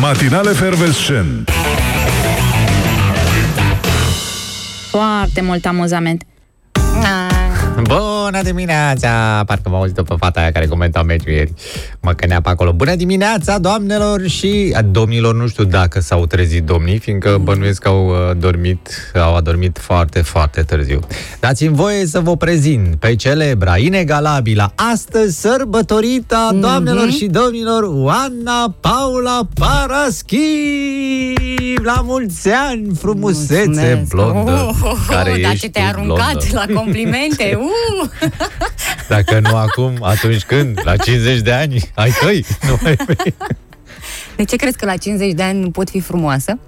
Matinale Fervescent Foarte mult amuzament. Bună dimineața! Parcă m-am auzit pe fata aia care comenta meciul ieri. Mă cănea pe acolo. Bună dimineața, doamnelor și a, domnilor. Nu știu dacă s-au trezit domnii, fiindcă bănuiesc că au uh, dormit, au adormit foarte, foarte târziu. Dați-mi voie să vă prezint pe celebra, inegalabila, astăzi sărbătorita, mm-hmm. doamnelor și domnilor, Oana Paula Paraschi! La mulți ani, frumusețe Mulțumesc. blondă, Oh, care dar ești ce te-ai tu, aruncat blondă. la complimente. Uh! Dacă nu acum, atunci când? La 50 de ani? Ai tăi? Nu mai vei. De ce crezi că la 50 de ani nu pot fi frumoasă?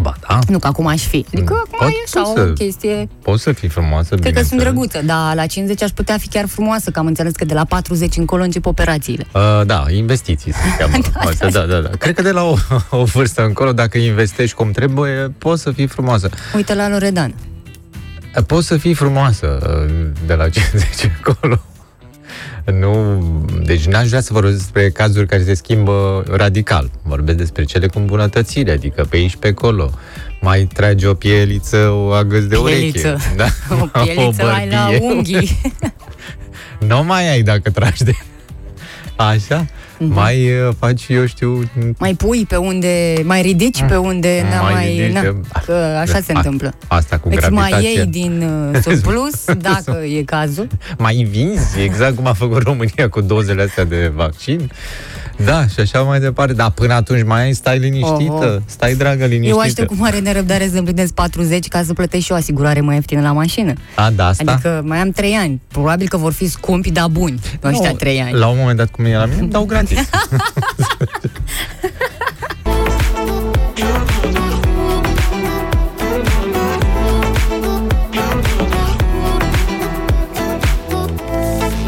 Ba da, Nu că acum aș fi. Adică acum Pot e așa să- o chestie... poți să fii frumoasă, Cred că sunt bineînțeles. drăguță, dar la 50 aș putea fi chiar frumoasă, că am înțeles că de la 40 încolo încep operațiile. Uh, da, investiții se cheamă. Asta, da, da, da. Cred că de la o, o vârstă încolo, dacă investești cum trebuie, poți să fii frumoasă. Uite la Loredan. Poți să fii frumoasă uh, de la 50 încolo. Nu, deci n-aș vrea să vorbesc despre cazuri care se schimbă radical. Vorbesc despre cele cu îmbunătățiri, adică pe aici, pe acolo. Mai tragi o pieliță, o agăți de Pieliță. ureche. Da? O pieliță ai la bărbie. unghii. Nu mai ai dacă tragi de... Așa? Mai uh, faci, eu știu... mai pui pe unde, mai ridici pe unde, na, Mai mai, ridici na, de- că așa se A- întâmplă. Asta cu Îți gravitația. mai iei din uh, surplus, dacă e cazul. mai vinzi, exact cum a făcut România cu dozele astea de vaccin. Da, și așa mai departe. Dar până atunci mai ai, stai liniștită, Oho. stai dragă liniștită. Eu aștept cu mare nerăbdare să împlinesc 40 ca să plătesc și o asigurare mai ieftină la mașină. A, da, asta? Adică mai am 3 ani. Probabil că vor fi scumpi, dar buni. Ăștia Nu, 3 ani. La un moment dat, cum e la mine, îmi dau gratis.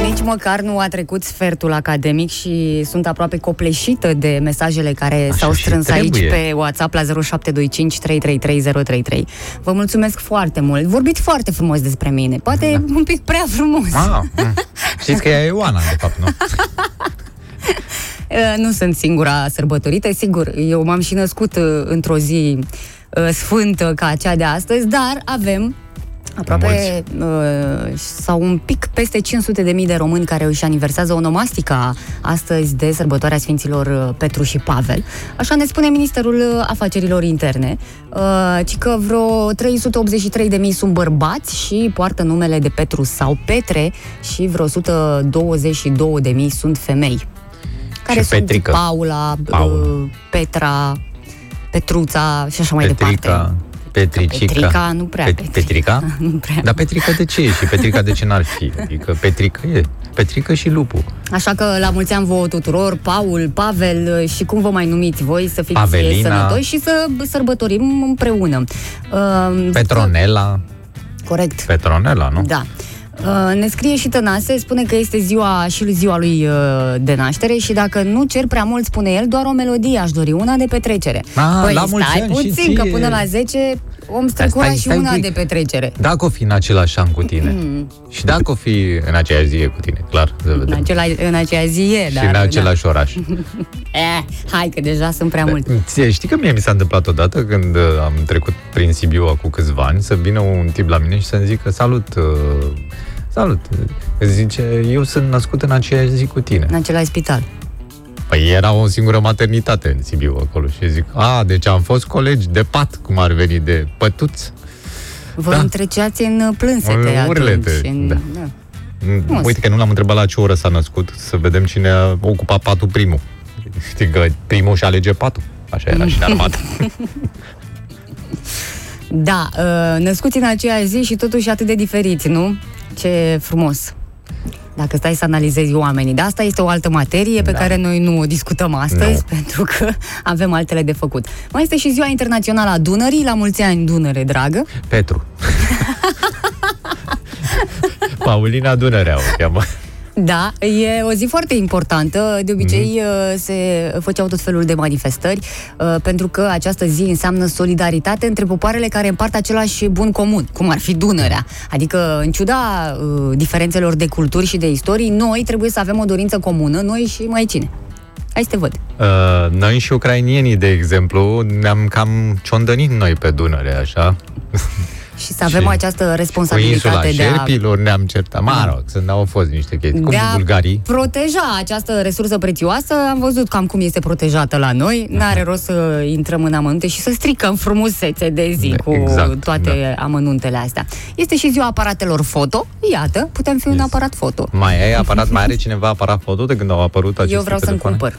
Nici măcar nu a trecut sfertul academic și sunt aproape copleșită de mesajele care Așa s-au și strâns aici trebuie. pe WhatsApp la 0725 333033. Vă mulțumesc foarte mult. Vorbiți foarte frumos despre mine. Poate Da. un pic prea frumos. Ah, mm. Știți că ea e Ioana, de fapt, nu? Uh, Nu sunt singura sărbătorită, sigur, eu m-am și născut uh, într-o zi uh, sfântă ca cea de astăzi, dar avem aproape uh, sau un pic peste 500 de mii de români care își aniversează onomastica astăzi de sărbătoarea Sfinților uh, Petru și Pavel. Așa ne spune Ministerul uh, Afacerilor Interne, uh, ci că vreo 383 de mii sunt bărbați și poartă numele de Petru sau Petre și vreo 122 de mii sunt femei care Și sunt Petrică. Paula, Paul. uh, Petra, Petruța și așa mai departe. Petrica, Petricica. Petrica, nu prea, Pet- Petri- Petrica? Nu prea. Dar Petrica de ce e? Și Petrica de ce n-ar fi? Adică Petrica e. Petrica și lupul. Așa că la mulți ani vouă tuturor, Paul, Pavel uh, și cum vă mai numiți voi, să fiți Pavelina. sănătoși și să sărbătorim împreună. Uh, Petronela. Corect. Petronela, nu? Da. Uh, Ne scrie și Tănase, spune că este ziua și ziua lui uh, de naștere și dacă nu cer prea mult, spune el, doar o melodie aș dori, una de petrecere. Ah, păi la mulți stai ani și puțin, că ție. până la 10 om strecura stai- și stai un una pic. de petrecere. Dacă o fi în același an cu tine și dacă o fi în aceeași zi e cu tine, clar, să În, vedem. acela, în aceea zi e, și dar... în același oraș. Da. Eh, hai că deja sunt prea mult. Ție, știi că mie mi s-a întâmplat odată când uh, am trecut prin Sibiu acum câțiva ani să vină un tip la mine și să-mi zică salut, uh, salut. Îți zice, eu sunt născut în aceeași zi cu tine. În același spital. Păi era o singură maternitate în Sibiu acolo și zic, a, deci am fost colegi de pat, cum ar veni, de pătuț. Vă Da. întreceați în plânsete În atunci. urlete, În, da. da. Mm, Frumos. Uite că nu l-am întrebat la ce oră s-a născut, să vedem cine a ocupat patul primul. Știi că primul și alege patul. Așa era și în armată. Da, uh, născuți în aceeași zi și totuși atât de diferiți, nu? Ce frumos. Dacă stai să analizezi oamenii. Dar asta este o altă materie pe Da. care noi nu o discutăm astăzi, Nu. pentru că avem altele de făcut. Mai este și Ziua Internațională a Dunării. La mulți ani, Dunăre, dragă. Petru. Paulina Dunărea o cheamă. Da, e o zi foarte importantă. De obicei Mhm. uh, se făceau tot felul de manifestări, uh, pentru că această zi înseamnă solidaritate între popoarele care împart același bun comun, cum ar fi Dunărea. Adică, în ciuda uh, diferențelor de culturi și de istorii, noi trebuie să avem o dorință comună, noi și mai cine. Hai să te văd. Uh, noi și ucrainienii, de exemplu, ne-am cam ciondănit noi pe Dunăre, așa. Și să avem Și această Cu insula responsabilitate de a șerpilor ne-am certat. Mă rog, sunt, au fost niște chestii. Cum de a bulgarii. proteja această resursă prețioasă. Am văzut cam cum este protejată la noi. N-are rost să intrăm în amănunte și să stricăm frumusețe de zi Da, cu exact, toate amănuntele astea. Este și ziua aparatelor foto. Iată, putem fi un Yes. aparat foto. Mai ai aparat, mai are cineva aparat foto de când au apărut aceste Eu vreau să-mi telefoane? cumpăr.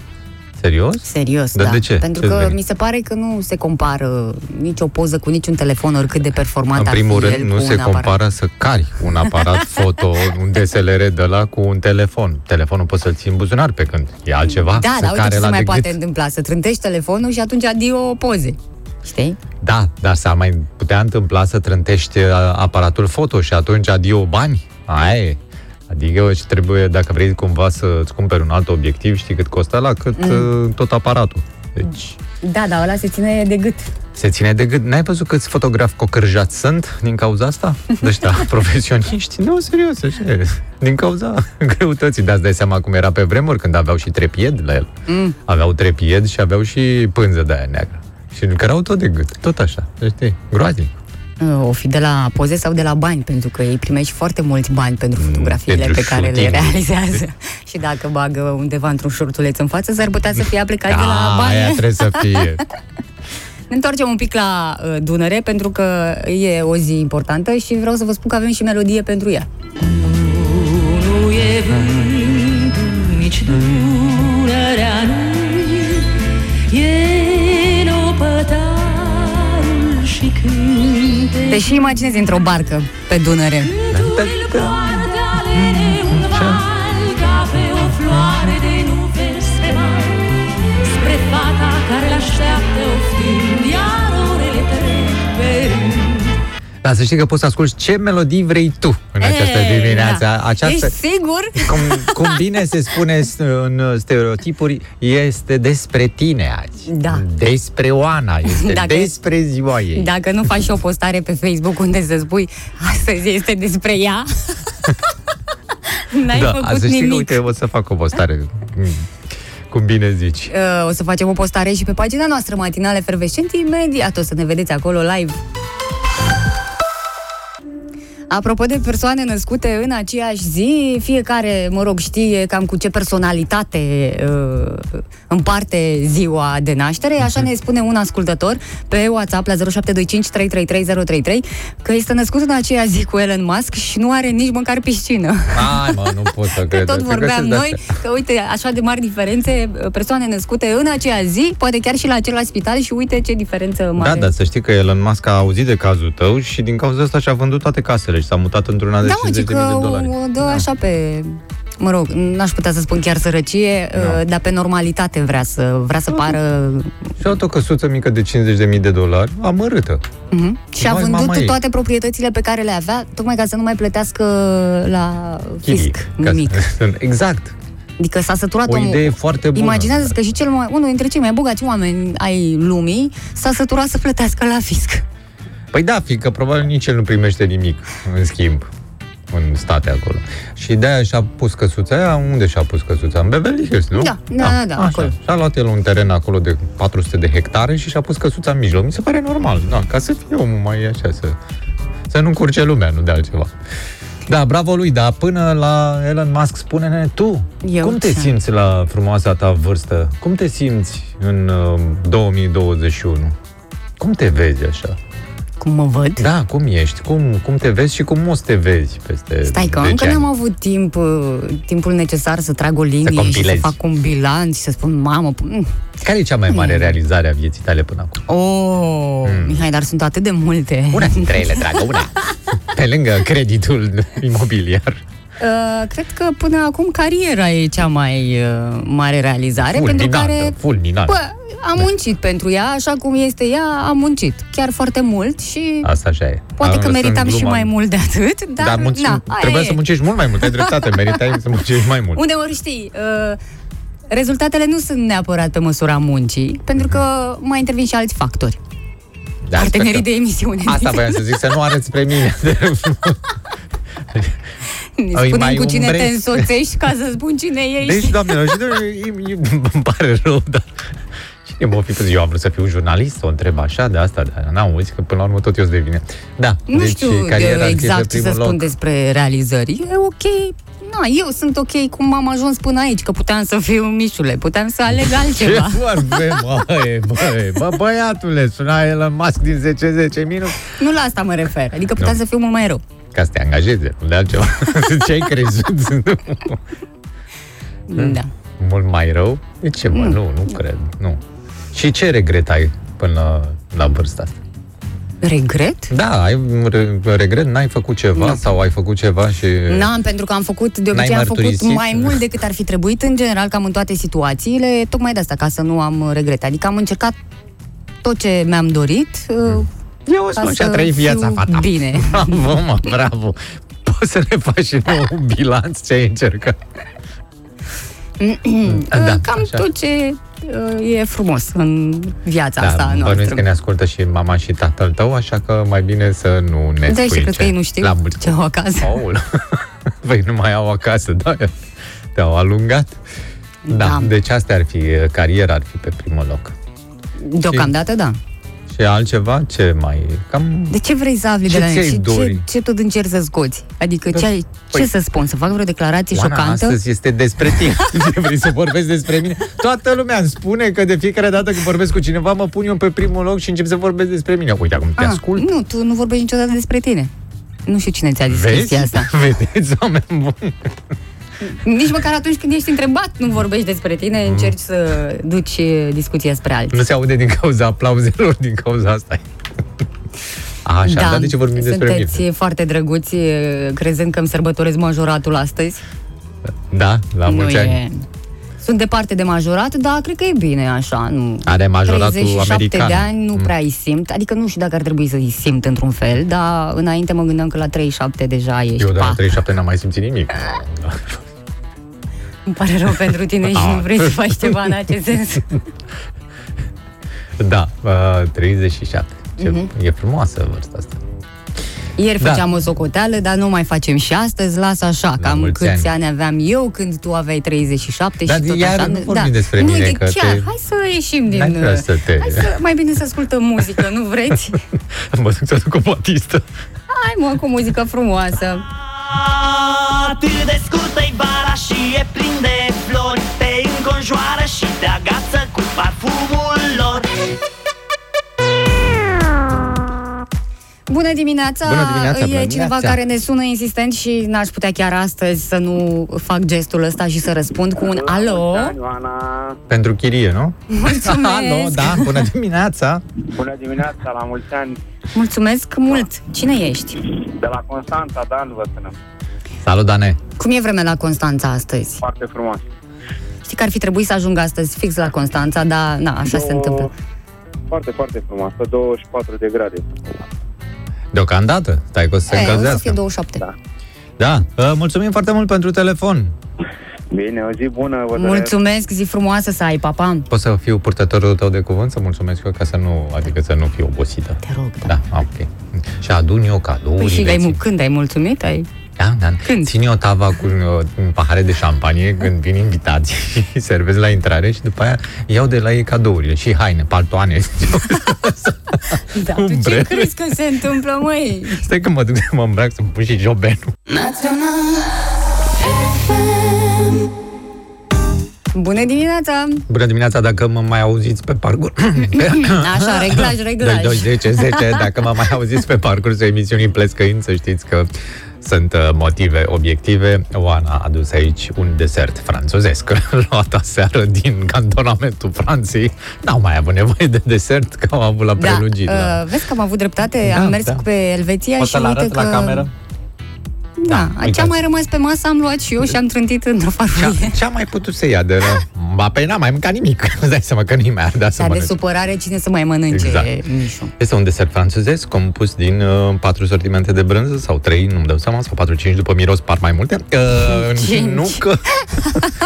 Serios? Serios, Dar da. de ce? Pentru Ce-ți că veni? mi se pare că nu se compară nicio poză cu niciun telefon, oricât de performant În ar primul fi rând, el nu cu se un aparat. compară să cari un aparat foto, un DSLR de la cu un telefon. Telefonul poți să-l ții în buzunar pe când e altceva. Da, să dar uite care ce se la mai de poate gât. întâmpla. Să trântești telefonul și atunci adio poze. Știi? Da, dar s-ar mai putea întâmpla să trântești uh, aparatul foto și atunci adio bani. Aia e. Adică și trebuie, dacă vrei cumva să-ți cumperi un alt obiectiv, știi cât costă la cât mm. tot aparatul. Deci Da, dar ăla se ține de gât. se ține de gât. N-ai văzut câți fotografi cocârjați sunt din cauza asta? De ăștia profesioniști? Nu, serios, așa e. Din cauza greutății. De-ați dai seama cum era pe vremuri când aveau și trepied la el. Mm. Aveau trepied și aveau și pânză de aia neagră. Și cărau tot de gât, tot așa. Deci, știi, groaznic. O fi de la poze sau de la bani, pentru că ei primești foarte mulți bani pentru fotografiile pentru pe care le shooting. realizează. și dacă bagă undeva într-un șortuleț în față, s-ar putea să fie aplicat de la Da, aia bani. trebuie să fie. Ne întoarcem un pic la uh, Dunăre, pentru că e o zi importantă și vreau să vă spun că avem și melodie pentru ea. Nu e vântul, nici Dunărea nu E și cânte. Deși imaginezi într-o barcă pe Dunăre. Vântul poartă alene Dar să știi că poți să asculti ce melodii vrei tu în această E, dimineață. da. Această, Ești sigur? cum, cum bine se spune s- în stereotipuri, este despre tine azi. Da. Despre Oana, este Dacă- despre ziua ei. Dacă nu faci și o postare pe Facebook unde să spui astăzi este despre ea, n-ai da, făcut să știi nimic. că, uite, o să fac o postare. Mm, Cum bine zici. Uh, o să facem o postare și pe pagina noastră matinale Fervescent imediat o să ne vedeți acolo live. Apropo de persoane născute în aceeași zi, fiecare, mă rog, știe cam cu ce personalitate uh, împarte ziua de naștere. Așa ne spune un ascultător pe WhatsApp la 0725 333 că este născut în aceeași zi cu Elon Musk și nu are nici măcar piscină. Ai, mă, nu pot să Că cred. tot Să vorbeam găsesc de noi astea. că, uite, așa de mari diferențe, persoane născute în aceeași zi, poate chiar și la același spital și uite ce diferență mare. Da, dar să știi că Elon Musk a auzit de cazul tău și din cauza asta și-a vândut toate casele și s-a mutat într-una de Da, mă, ci 50.000 că de dolari. o dă așa pe... Mă rog, n-aș putea să spun chiar sărăcie, Nu. uh, dar pe normalitate vrea să, vrea să pară... Și-a luat o căsuță mică de 50.000 de dolari, amărâtă. Uh-huh. Și a Vai, mama vândut ei. toate proprietățile pe care le avea, tocmai ca să nu mai plătească la Chilii. fisc Ca nimic. să- Exact. Adică s-a săturat O omul. idee foarte bună. Imaginează că și cel mai, unul dintre cei mai bogați oameni ai lumii s-a săturat să plătească la fisc. Păi da, fiindcă probabil nici el nu primește nimic în schimb în state acolo. Și de-aia și-a pus căsuța aia, unde și-a pus căsuța? În Beverly Hills, nu? Da, da, da, da, așa. acolo. Și-a luat el un teren acolo de 400 de hectare și și-a pus căsuța în mijloc. Mi se pare normal, da, ca să fie omul mai așa, să, să nu încurce lumea, nu de altceva. Da, bravo lui, dar până la Elon Musk, spune-ne tu, Eu cum te ce? simți la frumoasa ta vârstă? Cum te simți în uh, 2021? Cum te vezi așa? Cum mă văd? Da, cum ești? Cum, cum te vezi și cum o să te vezi peste Stai că 10 încă ani? n-am avut timp, uh, timpul necesar să trag o linie și să compilezi. fac un bilanț și să spun, mamă, p- mm, Care e cea mai mare realizare a vieții tale până acum? oh, Mihai, dar sunt atât de multe. Una dintre ele, dragă, una. Pe lângă creditul imobiliar. Uh, cred că până acum cariera e cea mai uh, mare realizare, pentru Fulminantă, care fulminantă. Bă, am muncit pentru ea, așa cum este ea, am muncit. Chiar foarte mult și Asta așa e. poate Am că lăsat meritam și gluma. mai mult de atât, dar, Dar munci, na, aia trebuia e. să muncești mult mai mult, ai dreptate, meritai să muncești mai mult. Unde ori știi, uh, rezultatele nu sunt neapărat pe măsura muncii, pentru că mai intervin și alți factori. Da, Partenerii sper de că- emisiune. Asta voiam să zic, să nu arăți spre mine. Îi Spune mai cu cine te umbrezi. însoțești ca să spun cine ești. Deci, doamnelor și domnilor, e- e- îmi pare rău, dar cine mă fi pus? Eu am vrut să fiu jurnalist, o întreb așa de asta, dar n-am auzit că până la urmă tot eu sunt de vine. Da, Nu deci știu cariera de închise exact ce să primul spun loc. despre realizări. E ok. Na, eu sunt ok cum am ajuns până aici, că puteam să fiu mișule, puteam să aleg Ce altceva. vorbe, măi, băi, bă, băiatule, suna Elon Musk din 10-10 minute. Nu la asta mă refer. Adică puteam Nu. să fiu mult mai rău. Ca să te angajeze, nu de altceva. Ce ai crezut? Da. Mult mai rău? De ce, mă? Mm. Nu, nu cred, nu. Și ce regret ai până la, la vârsta asta? Regret? Da, ai un re- regret? N-ai făcut ceva Nu. sau ai făcut ceva și... N-am, pentru că am făcut, de N-ai obicei am făcut mărturisit? mai mult decât ar fi trebuit, în general, cam în toate situațiile, tocmai de asta, ca să nu am regrete. Adică am încercat tot ce mi-am dorit, uh, Eu ca spun și a să trăit viața fiu fata. bine. Bravo, mă, bravo. Poți să ne faci și nouă un bilanț ce ai încercat. da, cam așa. tot ce uh, e frumos în viața Da, asta bănuiesc noastră. că ne ascultă și mama și tatăl tău, așa că mai bine să nu ne Da, și spui cred ce. că ei nu știu La mulți ce au acasă. Aul. Păi nu mai au acasă, da, te-au alungat. Da, Da. deci asta ar fi, cariera ar fi pe primul loc. Deocamdată, da. Și altceva, ce mai... Cam... De ce vrei să afli Ce de la mine? ți-ai Ce, dori? ce, ce tot încerci să scoți? Adică ce, ai, Păi- ce să spun? Să fac vreo declarație Oana, șocantă? astăzi este despre tine. Ce vrei să vorbesc despre mine? Toată lumea îmi spune că de fiecare dată când vorbesc cu cineva, mă pun eu pe primul loc și încep să vorbesc despre mine. Uite, acum te Ah, ascult. Nu, tu nu vorbești niciodată despre tine. Nu știu cine ți-a zis Vezi? chestia asta. Vedeți, oameni buni. Nici măcar atunci când ești întrebat nu vorbești despre tine, încerci să duci discuția spre alții. Nu se aude din cauza aplauzelor, din cauza asta. Așa, dar de ce vorbim despre sunteți mine? foarte drăguți, crezând că îmi sărbătoresc majoratul astăzi. Da, la nu mulți e... ani. Sunt departe de majorat, dar cred că e bine așa. Nu. Are majoratul 37 american. de ani nu Mm. prea îi simt. Adică nu știu dacă ar trebui să îi simt într-un fel, dar înainte mă gândeam că la 37 deja ești Eu de la pa. 37 n-am mai simțit nimic. Îmi pare rău pentru tine și Ah. nu vrei să faci ceva în acest sens. Da, uh, 37. Ce, Mhm. E frumoasă vârsta asta. Ieri Da. făceam o socoteală, dar nu mai facem și astăzi, lasă așa, La cam mulți câți ani. ani aveam eu când tu aveai 37 Dar și tot iar așa. nu vorbim despre nu, mine, de că chiar, te- hai să ieșim din... N-ai vrea să te- Hai să, mai bine să ascultăm muzică, nu vreți? mă duc să duc o batistă. Hai mă, cu muzică frumoasă. Atât de scurtă-i vara și e plin de flori Te înconjoară și te agață cu parfumul lor Bună dimineața! Bună dimineața, E bună cineva dimineața. care ne sună insistent și n-aș putea chiar astăzi să nu fac gestul ăsta și să răspund cu un alo. Ioana, Pentru chirie, nu? Mulțumesc! Alo, da, bună dimineața! bună dimineața, la mulți ani, Mulțumesc mult! Cine ești? de la Constanța, Dan, vă sunăm. Salut, Dane! Cum e vremea la Constanța astăzi? Foarte frumos. Știi că ar fi trebuit să ajung astăzi fix la Constanța, dar na, așa se Două- întâmplă. Foarte, foarte frumoasă, 24 de grade. Deocamdată, stai că o să se E, o să încălzească. fie 27. Da. Da, uh, mulțumim foarte mult pentru telefon. Bine, o zi bună, vă doresc. Mulțumesc, zi frumoasă să ai, papa. Poți să fiu purtătorul tău de cuvânt, să mulțumesc eu ca să nu, adică să nu fiu obosită. Te rog, da. Da, ah, ok. Și adun eu cadouri. Păi și le ai, țin- mu- când ai mulțumit? Ai... Da, da. Când? Țin eu tava cu uh, un pahare de șampanie când vin invitații și servez la intrare și după aia iau de la ei cadourile și haine, paltoane. Da, tu ce Umbrele. crezi că se întâmplă, măi? Stai că mă duc să mă îmbrac să-mi pun și jobenul. Bună dimineața! Bună dimineața, dacă mă mai auziți pe parcurs... Așa, reglaj, reglaj. 2, 2, 10, 10, dacă mă mai auziți pe parcursul emisiunii Plescăind, să știți că sunt uh, motive obiective. Oana a adus aici un desert franțuzesc, luat aseară din cantonamentul Franței. N-au mai avut nevoie de desert, că au avut la Da, prelugit. la- uh, vezi că am avut dreptate, Da, am mers da. pe Elveția Poți și să-l uite arăt că... la cameră? Da, Da, ce a uitați. mai rămas pe masă am luat și eu și am trântit într-o Ce-a, farfurie. ce-a mai putut să ia de la... Ba, pe n-am mai mâncat nimic. Îți dai seama că nu mai ardea să Dar de mănânce. supărare cine să mai mănânce Exact. Mișu. Este un desert francezesc compus din uh, patru sortimente de brânză sau trei, nu-mi dau seama, sau patru, cinci, după miros par mai multe. Uh, Cinci. nucă,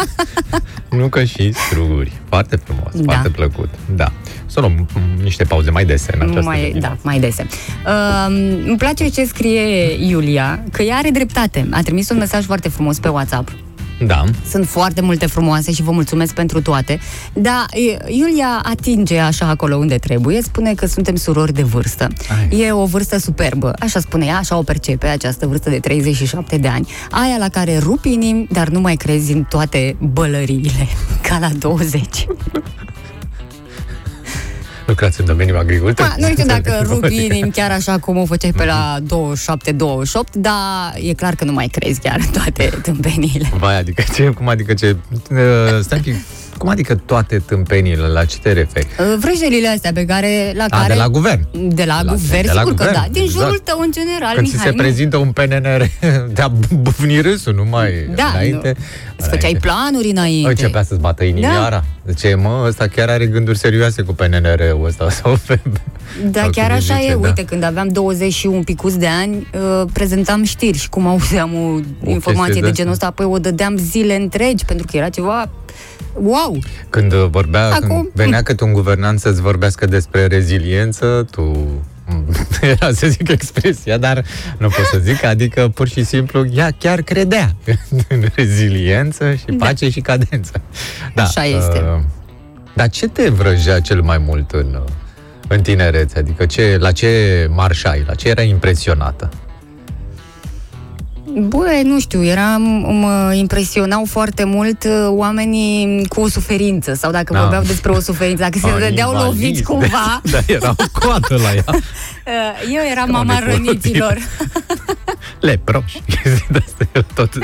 nucă și struguri. Foarte frumos, Da. foarte plăcut. Da. Să luăm m, niște pauze mai dese în această mai, dimineață. da, mai dese. Uh, îmi place ce scrie Iulia, că ea are dreptate. A trimis un mesaj foarte frumos pe WhatsApp. Da. Sunt foarte multe frumoase și vă mulțumesc pentru toate. Dar e, Iulia atinge așa acolo unde trebuie, spune că suntem surori de vârstă. Ai. E o vârstă superbă, așa spune ea, așa o percepe, această vârstă de 37 de ani. Aia la care rupi inimi, dar nu mai crezi în toate bălăriile, ca la 20. Lucrați în domeniul agriculturii. Ma, nu știu dacă rupi inimi chiar așa cum o făceai pe la 27-28, dar e clar că nu mai crezi chiar în toate tâmpeniile. Vai, adică ce, cum adică ce, uh, stai un pic, cum adică toate tâmpenile, la ce te referi? Uh, Vrăjelile astea pe care, la A, care... de la guvern. De la De la- guvern, de la sigur că guvern, da. Din exact. jurul tău, în general, Când ți Mihai. se nu- prezintă un PNR de a bufni râsul, nu mai Da, înainte. nu. Îți făceai planuri înainte. Începea să-ți bată inimioara. Da. Zice, mă, ăsta chiar are gânduri serioase cu PNR-ul ăsta. Sau pe... Da, sau chiar cum îi așa zice, e. da. Uite, când aveam 21 picuți de ani, uh, prezentam știri și cum auzeam o informație chestie de de genul ăsta, apoi o dădeam zile întregi, pentru că era ceva... Wow! Când uh, vorbea, Acum- când venea cât un guvernant să-ți vorbească despre reziliență, tu era să zic expresia, dar nu pot să zic, adică pur și simplu ea chiar credea în reziliență și Da. pace și cadență. Da, Așa este. Uh, dar ce te vrăjea cel mai mult în, uh, în tinerețe? Adică ce, la ce marșai? La ce era impresionată? Bă, nu știu, eram, mă impresionau foarte mult uh, oamenii cu o suferință sau dacă Da. vorbeau despre o suferință, dacă se Ah, dădeau invalizi, loviți cumva. Da, era o coadă la ea. Uh, Eu eram Ca mama o nepotină. răniților. Leproși. Chestii de-astea, era tot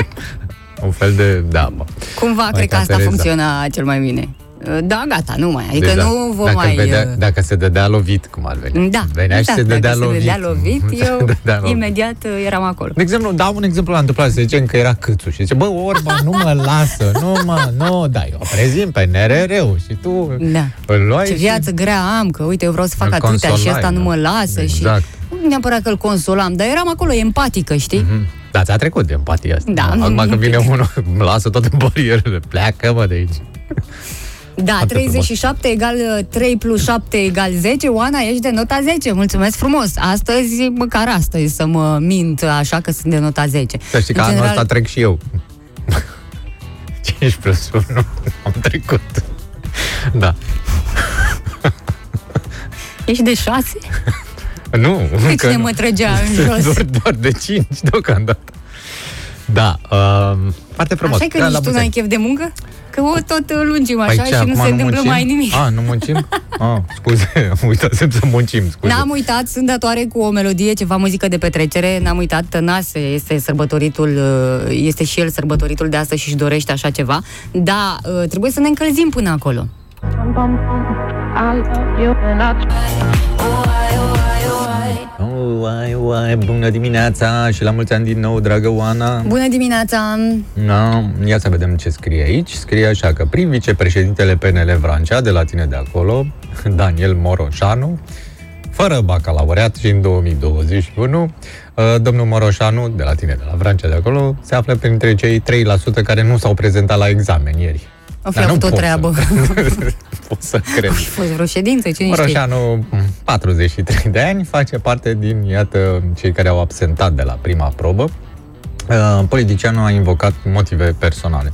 un fel de... Da, mă. Cumva, Mai cred că ca asta Tereza. funcționa cel mai bine. Uh, Da, gata, nu mai. Adică Deci, da, nu vă dacă, mai... vedea, uh, dacă se dădea lovit, cum ar veni. Da, Venea exact, și se dădea dacă lovit. se dădea lovit, Se eu dădea lovit. imediat uh, eram acolo. De exemplu, dau un exemplu la întâmplare, să zicem că era câțu și zice, bă, Orban, nu mă lasă, nu mă, nu, da, eu prezint pe NRR-ul și tu Da. îl luai Ce și viață grea am, că uite, eu vreau să fac Îl atâtea și consolai, ăsta nu da. mă lasă Exact. și... Nu neapărat că îl consolam, dar eram acolo empatică, știi? Mhm. Da, ți-a trecut de empatia asta. Da, Acum un când pic. vine unul, îmi lasă toate barierele, pleacă mă de aici. Da, Foarte 37 egal uh, 3 plus 7 egal 10. Oana, ești de nota 10. Mulțumesc frumos. Astăzi, măcar astăzi, să mă mint așa că sunt de nota 10. Să știi că În anul general, ăsta trec și eu. 5 plus 1, am trecut. Da. Ești de 6? Nu, Pe încă cine nu. mă trăgea în Sunt jos? Doar, doar de 5 deocamdată. Da, uh, foarte frumos. Așa că Da, nici la tu mulți n-ai ani. chef de muncă? Că o tot uh, lungim așa Păi ce, și nu acum se întâmplă muncim? mai nimic. A, nu muncim? Ah, scuze, uitasem să muncim, scuze. N-am uitat, sunt datoare cu o melodie, ceva muzică de petrecere, n-am uitat, Tănase este sărbătoritul, uh, este și el sărbătoritul de astăzi și își dorește așa ceva, dar uh, trebuie să ne încălzim până acolo. Oh, uai, uai, bună dimineața și la mulți ani din nou, dragă Oana. Bună dimineața! No, ia să vedem ce scrie aici. Scrie așa că prim vicepreședintele PNL Vrancea, de la tine de acolo, Daniel Moroșanu, fără bacalaureat și în 2021, uh, domnul Moroșanu, de la tine de la Vrancea de acolo, se află printre cei 3% care nu s-au prezentat la examen ieri. O fi Dar nu avut o pot să- treabă. pot să cred. A fost vreo ședință, cine știe? Moroșanu, 43 de ani, face parte din, iată, cei care au absentat de la prima probă. Uh, Politicianul a invocat motive personale.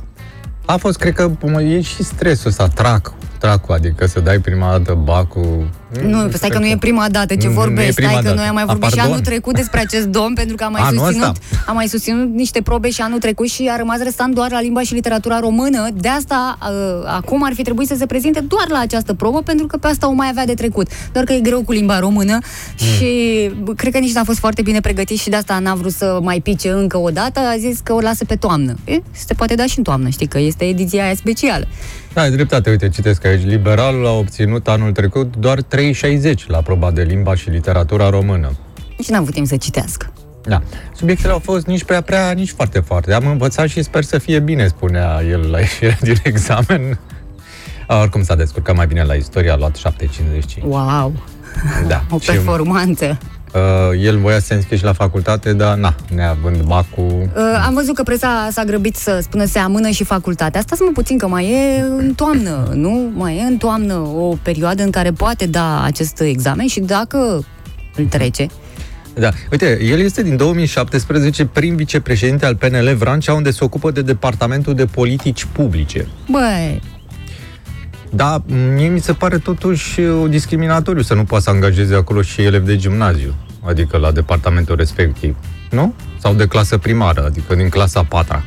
A fost, cred că, mă, e și stresul ăsta, trac, tracu, adică să dai prima dată bacul. Nu, stai că nu e prima dată ce Nu, nu e vorbesc, prima stai că dată. noi am mai A, vorbit și pardon. anul trecut despre acest domn, pentru că am mai, Anul susținut, ăsta? am mai susținut niște probe și anul trecut și a rămas restant doar la limba și literatura română. De asta, uh, acum ar fi trebuit să se prezinte doar la această probă, pentru că pe asta o mai avea de trecut. Doar că e greu cu limba română Mm. și bă, cred că nici n-a fost foarte bine pregătit și de asta n-a vrut să mai pice încă o dată, a zis că o lasă pe toamnă. E, se poate da și în toamnă, știi că este ediția aia specială. Da, ai dreptate, uite, citesc aici. Liberalul a obținut anul trecut doar 3,60 la proba de limba și literatura română. Nici n-a avut timp să citească. Da. Subiectele au fost nici prea prea, nici foarte foarte. Am învățat și sper să fie bine, spunea el la ieșirea din examen. A, oricum s-a descurcat mai bine la istorie, a luat 7,55. Wow! Da. O Și, performanță. Uh, el voia să se înscrie și la facultate, dar na, neavând bacul... Uh, am văzut că presa s-a grăbit să spună se amână și facultatea. Asta mă puțin că mai e în toamnă, nu? Mai e în toamnă o perioadă în care poate da acest examen și dacă îl trece, Da, uite, el este din 2017 prim vicepreședinte al PNL Vrancea, unde se ocupă de Departamentul de Politici Publice. băi, Da, mie mi se pare totuși uh, discriminatoriu să nu poată să angajeze acolo și elevi de gimnaziu, adică la departamentul respectiv, nu? Sau de clasă primară, adică din clasa a patra.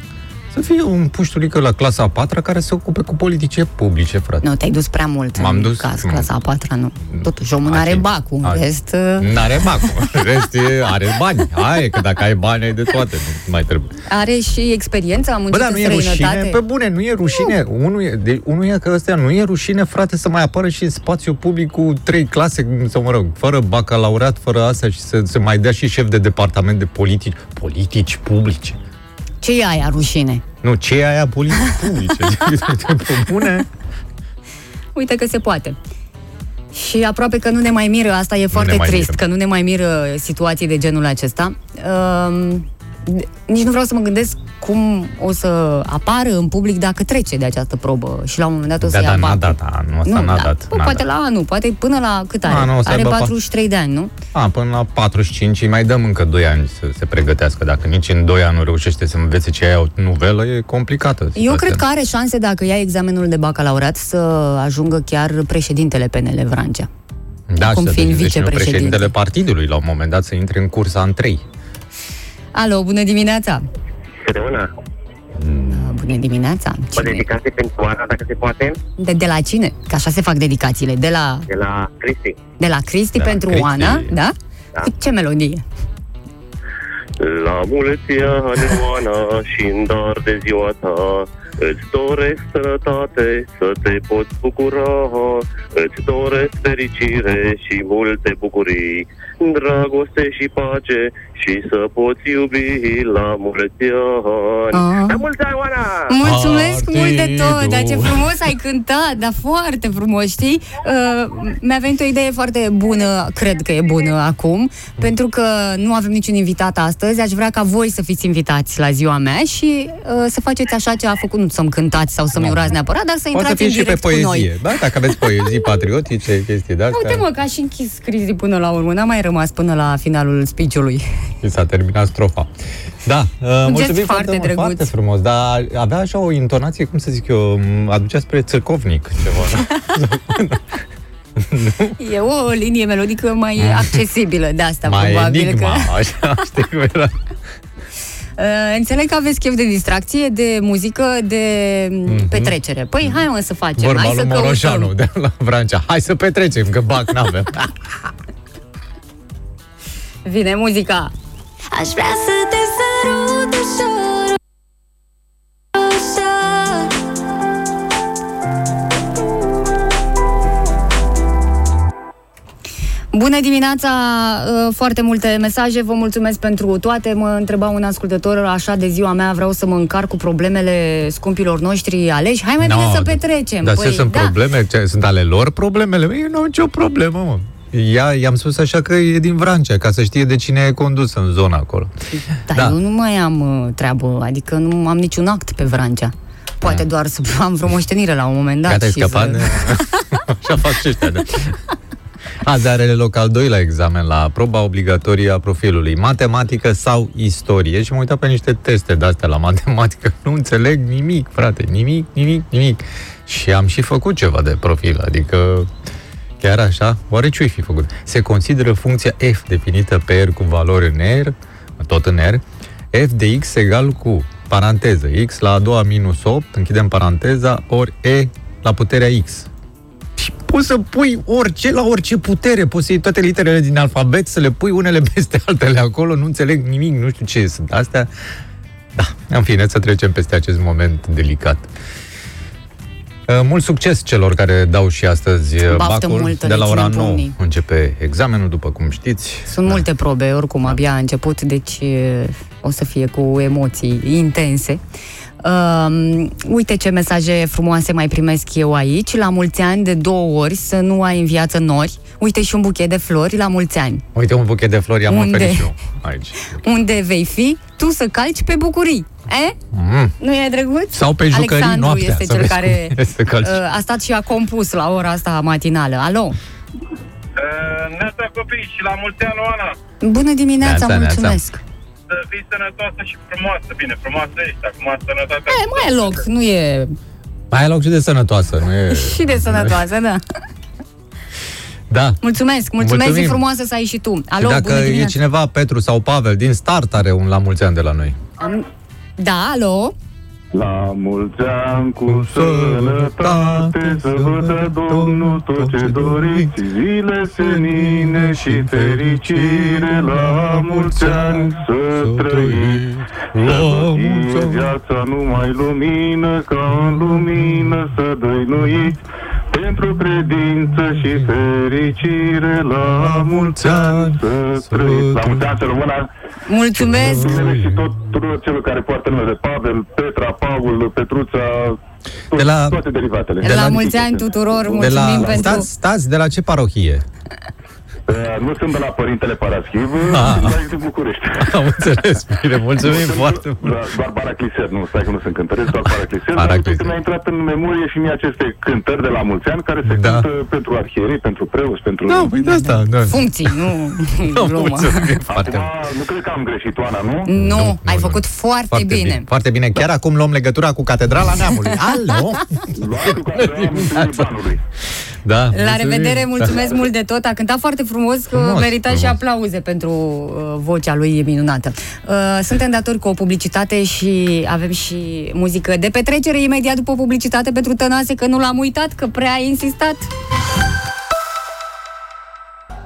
Să fie un pușturică la clasa a patra care se ocupe cu politice publice, frate. nu, te-ai dus prea mult M-am în dus caz, mult. clasa a patra, nu. Totuși, omul are Atent. bacul, în Atent. rest... uh, N-are bacul, în rest e, are bani. Aia, că dacă ai bani, ai de toate, nu mai trebuie. Are și experiență, am Bă, muncit dar în nu e rușine? străinătate. Pe bune, nu e rușine. Unul e, de, unul e că ăstea nu e rușine, frate, să mai apară și în spațiu public cu trei clase, sau mă rog, fără bacalaureat, fără astea și să se mai dea și șef de departament de politici. Politici publice. Ce e aia rușine? Nu, ce e aia politici publice? Pe bune? Uite că se poate. Și aproape că nu ne mai miră, asta e foarte ne mai trist, miră. că nu ne mai miră situații de genul acesta. Um, nici nu vreau să mă gândesc cum o să apară în public dacă trece de această probă și la un moment dat o să Da, ia dar n-a bacul. dat, a, nu, asta n-a da. dat. Bă, n-a poate dat. la anul, poate până la cât are? A, nu, o să are aibă pa- 43 de ani, nu? A, până la 45 îi mai dăm încă 2 ani să se pregătească. Dacă nici în 2 ani nu reușește să învețe ce e o novelă, e complicată. Eu situația. cred că are șanse dacă ia examenul de bacalaureat să ajungă chiar președintele PNL Vrancea. da, cum și să fiind devină și vicepreședinte. președintele partidului la un moment dat să intre în cursa în 3. Alo, bună dimineața! Câte una? Bună dimineața! O Cine? dedicație pentru Ana, dacă se poate, De, de la cine? Că așa se fac dedicațiile. De la, de la Cristi. de la Cristi De la pentru Cristi. Oana, da? Da. Cu ce melodie? La mulți ani, Oana, și în dar de ziua ta, Îți doresc sănătate, să te poți bucura, Îți doresc fericire și multe bucurii, Dragoste și pace și să poți iubi la mulți ani. Ah. La mulți ani, Oana! Mulțumesc mult de tot, Partidu. dar ce frumos ai cântat, dar foarte frumos, știi? Uh, mi-a venit o idee foarte bună, cred că e bună acum, pentru că nu avem niciun invitat astăzi, aș vrea ca voi să fiți invitați la ziua mea și uh, să faceți așa ce a făcut, nu să-mi cântați sau să-mi urați neapărat, dar să Poate intrați fi în și pe direct cu poezie. noi. Da, dacă aveți poezii patriotice, chestii de astea. Uite mă, că și închis crizi până la urmă, n-a mai rămas până la finalul speech-ului. Și s-a terminat strofa. Da, uh, mulțumim foarte foarte, mult, drăguț. foarte frumos, dar avea așa o intonație, cum să zic eu, m, aducea spre țărcovnic ceva. E o linie melodică mai accesibilă de asta, Mai probabil enigma, că... așa, știi cum era. Uh, înțeleg că aveți chef de distracție, de muzică, de mm petrecere. Păi hai mă să facem, Vorba hai să lui Moroșanu căutăm. de la Vrancea. Hai să petrecem, că bac n-avem. Vine muzica. Aș vrea să te sărut ușor, ușor Bună dimineața, uh, foarte multe mesaje, vă mulțumesc pentru toate. Mă întreba un ascultător, așa de ziua mea, vreau să mă încarc cu problemele scumpilor noștri aleși. Hai mai bine No, să petrecem. Dar păi, ce sunt da. probleme? Ce, sunt ale lor problemele? Eu nu am nicio problemă, mă. Ea, i-am spus așa că e din Vrancea, ca să știe de cine e condus în zona acolo. Dar Da. eu nu mai am uh, treabă, adică nu am niciun act pe Vrancea. Poate doar să am vreo moștenire la un moment dat. Da. Gata, ai și scăpat să... de... Așa fac și ăștia. Da. Azi are loc al doilea examen la proba obligatorie a profilului matematică sau istorie și m-am uitat pe niște teste de-astea la matematică. Nu înțeleg nimic, frate, nimic, nimic, nimic. Și am și făcut ceva de profil, adică chiar așa, oare ce fi făcut? Se consideră funcția f definită pe r cu valori în r, tot în r, f de x egal cu paranteză, x la a doua minus 8, închidem paranteza, ori e la puterea x. Și poți să pui orice la orice putere, poți să iei toate literele din alfabet, să le pui unele peste altele acolo, nu înțeleg nimic, nu știu ce sunt astea. Da, în fine, să trecem peste acest moment delicat. Uh, Mult succes celor care dau și astăzi uh, Baftă bacul. multă, De le la ora ținem 9 pumnii. începe examenul, după cum știți. Sunt multe probe, oricum, abia a început, deci e, o să fie cu emoții intense. Um, uite ce mesaje frumoase mai primesc eu aici. La mulți ani, de două ori, să nu ai în viață nori. Uite și un buchet de flori la mulți ani, Uite un buchet de flori am Unde? oferit și eu aici. unde vei fi tu să calci pe bucurii. E? Mm. Nu e drăguț? Sau pe jucării Alexandru noaptea, este să cel vezi care cum e să calci. uh, a stat și a compus la ora asta matinală. Alo? Neața copii și la mulți ani, Oana, Bună dimineața, Neața, neața. mulțumesc. să fii sănătoasă și frumoasă. Bine, frumoasă ești, acum sănătatea... E, mai e loc, nu e Mai ai loc și de sănătoasă, nu e? și de sănătoasă, da. Da. Mulțumesc, mulțumesc, Mulțumim. e frumoasă să ai și tu. Alo, și dacă bună e dimineața. cineva, Petru sau Pavel, din start are un la mulți ani de la noi. Am... Da, alo? La mulți ani cu sănătate Să vă dea Domnul tot ce doriți. Zile senine și fericire La mulți ani să trăiți. Să fie viața numai lumină Ca în lumină să dăinuiți pentru credință și fericire La mulți ani să trăiți La mulți ani să rămână Mulțumesc! Numele și tot tuturor celor care poartă numele Pavel, Petra, Paul, Petruța, toți, De la- toate derivatele. De la mulți ani tuturor, De mulțumim la, pentru... stați, stați, de la ce parohie? Uh, Nu sunt de la Părintele Paraschiv, Ah. sunt de aici din București. Am înțeles, bine, mulțumim foarte mult. Da, Doar Paracliser, nu, stai că nu sunt cântăresc, doar Paracliser. Paracliser. Dar mi-a intrat în memorie și mie aceste cântări de la mulți ani care se Da. cântă pentru arhierii, pentru preoți, pentru... Da, păi de asta, da. Funcții, nu glumă. Mulțumim foarte Acum, mult. nu cred că am greșit, Oana, nu? Nu, Nu, ai nu, făcut foarte, Foarte bine. bine. Foarte bine. Chiar acum luăm legătura cu Catedrala Neamului. Alo? Luatul care era Mântuirii Banului. Da. La mulțumim. revedere, mulțumesc mult de tot. A cântat foarte frumos, că Frumos, merita și frumos. aplauze pentru uh, vocea lui, e minunată. Uh, suntem datori cu o publicitate și avem și muzică de petrecere imediat după publicitate pentru Tănase, că nu l-am uitat, că prea a insistat.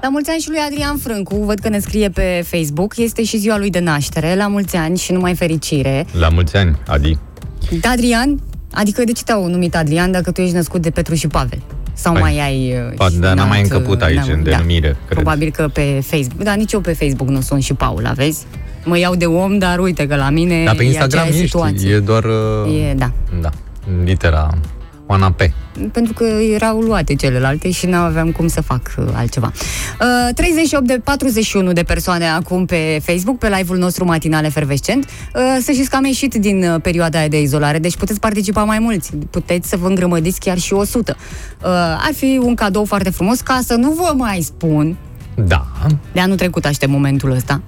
La mulți ani și lui Adrian Frâncu, văd că ne scrie pe Facebook, este și ziua lui de naștere, la mulți ani și numai fericire. La mulți ani, Adi. Da, Adrian, adică de ce te-au numit Adrian dacă tu ești născut de Petru și Pavel? Sau Păi, mai ai... uh, poate, și dar un n-am mai alt, încăput uh, aici da, în da. denumire, cred. Probabil că pe Facebook. Da, nici eu pe Facebook nu sunt și Paula, vezi? Mă iau de om, dar uite că la mine Dar pe e Instagram aceeași ești, situație. e doar... uh, E, da. Da, litera Oana P. Pentru că erau luate celelalte și nu aveam cum să fac uh, altceva. Uh, 38 de 41 de persoane acum pe Facebook, pe live-ul nostru matinal efervescent. Uh, să știți că am ieșit din uh, perioada aia de izolare, deci puteți participa mai mulți. Puteți să vă îngrămădiți chiar și 100. Uh, ar fi un cadou foarte frumos, ca să nu vă mai spun, Da. de anul trecut aștept momentul ăsta,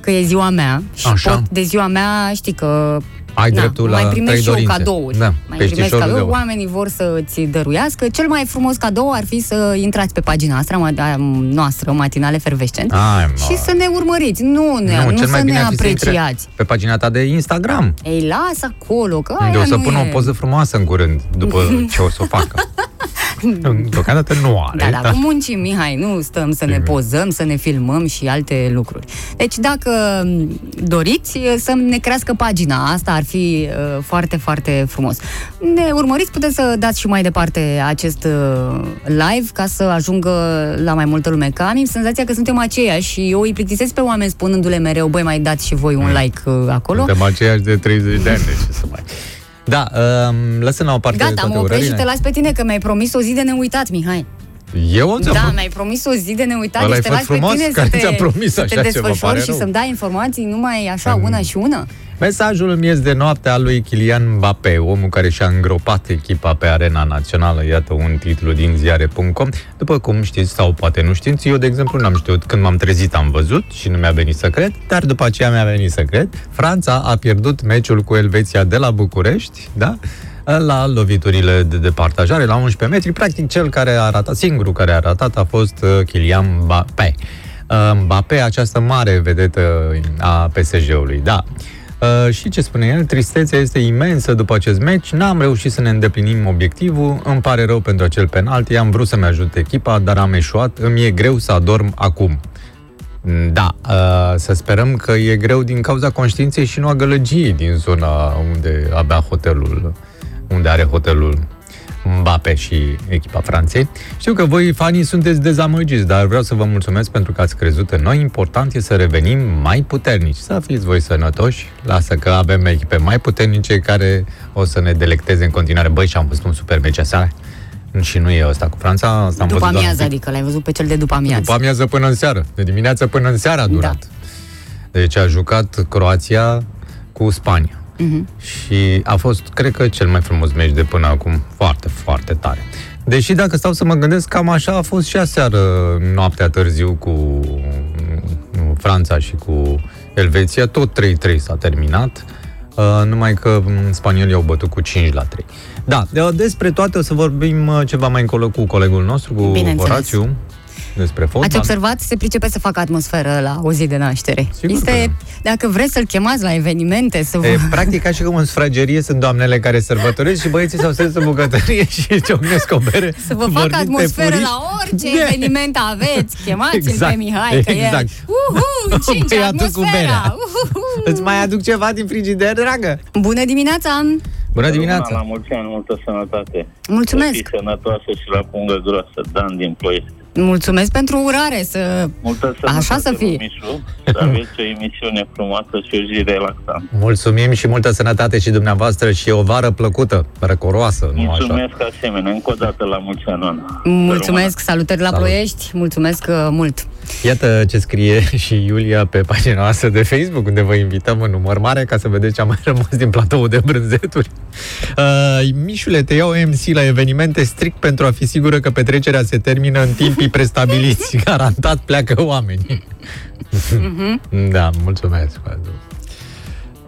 că e ziua mea și Așa. pot, de ziua mea știi că Ai dreptul mai la primesc trei și eu dorințe. cadouri. Da, mai peștișorul primesc cadouri, de ou. oamenii vor să îți dăruiască. Cel mai frumos cadou ar fi să intrați pe pagina noastră, ma- a noastră matinale fervescent, Ai, mă. și să ne urmăriți, nu, ne, nu, cel să mai bine ne ar fi să intre apreciați. Pe pagina ta de Instagram. Ei, lasă acolo, că Unde aia o să nu pună e... o poză frumoasă în curând, după ce o să o facă. Deocamdată nu are. Da, da, cu muncim, Mihai, nu stăm să ne pozăm, să ne filmăm și alte lucruri. Deci dacă m, doriți să ne crească pagina, asta ar fi uh, foarte, foarte frumos. Ne urmăriți, puteți să dați și mai departe acest uh, live ca să ajungă la mai multă lume. Că am senzația că suntem aceiași și eu îi plictisesc pe oameni spunându-le mereu, băi, mai dați și voi un like uh, acolo. Suntem aceiași de 30 de ani, deci ce să mai... Da, um, lăsând la o parte Gata, toate mă opresc și urările. te las pe tine, că mi-ai promis o zi de neuitat, Mihai. Eu o să Da, fac- mi-ai promis o zi de neuitat, Ăla deci e te făt las pe frumos? tine Care să te, ți-a promis să așa te ceva? desfășori Pare și rău. să-mi dai informații numai așa, una și una. Mesajul miez de noapte al lui Kylian Mbappé, omul care și-a îngropat echipa pe arena națională, iată un titlu din ziare.com. După cum știți sau poate nu știți, eu de exemplu n-am știut, când m-am trezit am văzut și nu mi-a venit să cred, dar după aceea mi-a venit să cred. Franța a pierdut meciul cu Elveția de la București, da? La loviturile de departajare, la 11 metri. Practic, cel care a ratat, singurul care a ratat a fost uh, Kylian Mbappé. Uh, Mbappé, această mare vedetă a PSG-ului, da. Uh, și ce spune el, tristețea este imensă după acest meci, n-am reușit să ne îndeplinim obiectivul, îmi pare rău pentru acel penalti, am vrut să-mi ajut echipa, dar am eșuat, îmi e greu să adorm acum. Da, uh, să sperăm că e greu din cauza conștiinței și nu a gălăgiei din zona unde avea hotelul, unde are hotelul Mbappe și echipa Franței. Știu că voi, fanii, sunteți dezamăgiți, dar vreau să vă mulțumesc pentru că ați crezut în noi. Important e să revenim mai puternici, să fiți voi sănătoși. Lasă că avem echipe mai puternice care o să ne delecteze în continuare. Băi, și am văzut un super meci aseară. Și nu e ăsta cu Franța, asta am După văzut doar un amiază, pic. adică l-ai văzut pe cel de după amiază. După amiază până în seară. De dimineață până în seară a durat. Da. Deci a jucat Croația cu Spania. Mhm. Și a fost, cred că, cel mai frumos meci de până acum. Foarte, foarte tare. Deși dacă stau să mă gândesc, cam așa a fost și aseară noaptea târziu cu mm, Franța și cu Elveția. Tot 3-3 s-a terminat. Uh, numai că mm, spaniolii au bătut cu 5 la 3. Da, de- despre toate o să vorbim uh, ceva mai încolo cu colegul nostru, cu Bineînțeles. Horațiu, despre fotbal. Ați observat? Se pricepe să facă atmosferă la o zi de naștere. Sigur că este, dacă vreți să-l chemați la evenimente, să vă... E, practic, ca și cum în sfragerie sunt doamnele care sărbătoresc și băieții s-au strâns în bucătărie și ciocnesc o bere. Să vă facă vorbind pe atmosferă furiș. la orice Da. eveniment aveți. Chemați-l Exact, pe Mihai, că exact. e... Uhu, cinci, Băiatul cu atmosfera! berea. Uhuhu. Îți mai aduc ceva din frigider, dragă? Bună dimineața! Bună La dimineața! mulți ani, multă sănătate. Mulțumesc! Să fii sănătoasă și la pungă groasă. Dan din Ploiești. Mulțumesc pentru urare, să... Multă sănătate, Așa să fie. Mișu, să aveți o emisiune frumoasă și o zi relaxantă. Mulțumim și multă sănătate și dumneavoastră și o vară plăcută, răcoroasă, nu așa? Mulțumesc asemenea, încă o dată la mulți ani, Oana. Mulțumesc, salutări la Salut. Ploiești, mulțumesc uh, mult. Iată ce scrie și Iulia pe pagina noastră de Facebook, unde vă invităm în număr mare ca să vedeți ce a mai rămas din platoul de brânzeturi. Uh, Mișule, te iau MC la evenimente strict pentru a fi sigură că petrecerea se termină în timpii prestabiliți. Garantat pleacă oamenii. da, mulțumesc.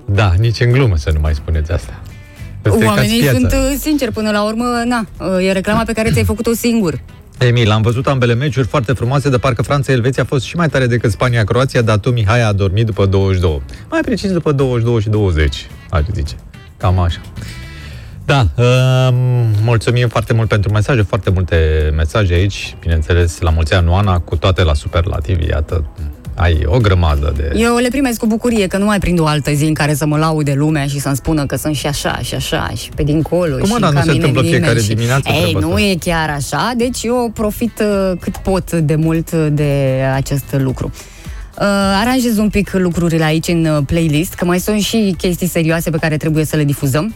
Da, nici în glumă să nu mai spuneți asta. Îți stricați Oamenii piața. sunt uh, sinceri până la urmă, na, uh, e reclama pe care ți-ai făcut-o singur. Emil, am văzut ambele meciuri foarte frumoase, de parcă Franța-Elveția a fost și mai tare decât Spania-Croația, dar tu, Mihai, a dormit după 22. Mai precis după 22 și 20, aș zice. Cam așa. Da, um, mulțumim foarte mult pentru mesaje, foarte multe mesaje aici, bineînțeles, la mulți ani, Oana, cu toate la superlativi, iată, ai o grămadă de... Eu le primesc cu bucurie că nu mai prind o altă zi în care să mă laude lumea și să-mi spună că sunt și așa, și așa, și pe dincolo. Cum, mă, și dar nu ca se mine întâmplă nimeni fiecare și... dimineață Ei, treaba nu asta? e chiar așa, deci eu profit uh, cât pot de mult de acest lucru. Uh, aranjez un pic lucrurile aici în uh, playlist, că mai sunt și chestii serioase pe care trebuie să le difuzăm.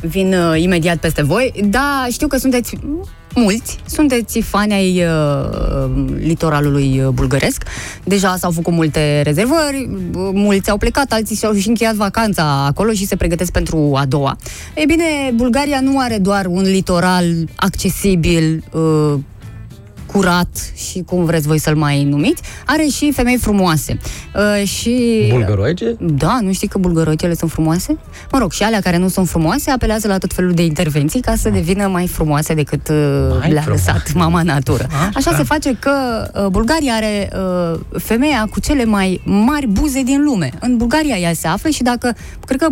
Vin uh, imediat peste voi, dar știu că sunteți mulți, sunteți fani ai uh, litoralului uh, bulgăresc. Deja s-au făcut multe rezervări, uh, mulți au plecat, alții și-au și încheiat vacanța acolo și se pregătesc pentru a doua. Ei bine, Bulgaria nu are doar un litoral accesibil, uh, curat și cum vreți voi să-l mai numiți, are și femei frumoase. Uh, și Bulgăroice? da, nu știi că bulgărocele sunt frumoase? Mă rog, și alea care nu sunt frumoase apelează la tot felul de intervenții ca să devină mai frumoase decât uh, Mai le-a frumoase. lăsat mama natură. Așa. Așa se face că uh, Bulgaria are uh, femeia cu cele mai mari buze din lume. În Bulgaria ea se află și dacă, cred că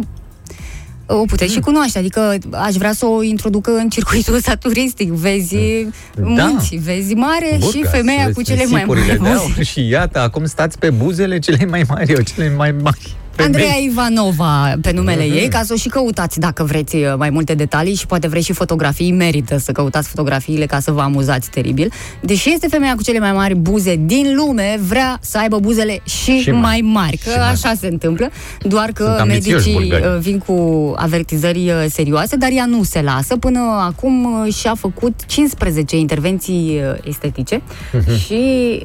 o puteți și cunoaște, adică aș vrea să o introducă în circuitul ăsta turistic. Vezi munți, vezi mare și Burgas, femeia vezi cu cele mai mari nisipurile de aur buze. Și iată, acum stați pe buzele cele mai mari, eu cele mai mari. Femei. Andreea Ivanova pe numele Mhm. ei, ca să o și căutați dacă vreți uh, mai multe detalii și poate vreți și fotografii, merită să căutați fotografiile ca să vă amuzați teribil. Deși este femeia cu cele mai mari buze din lume, vrea să aibă buzele și, Și mai, mai- mari, că și mai- așa se întâmplă, doar că Sunt ambițioși medicii bulgarii. uh, vin cu avertizări uh, serioase, dar ea nu se lasă. Până acum uh, și-a făcut 15 intervenții uh, estetice Mhm. și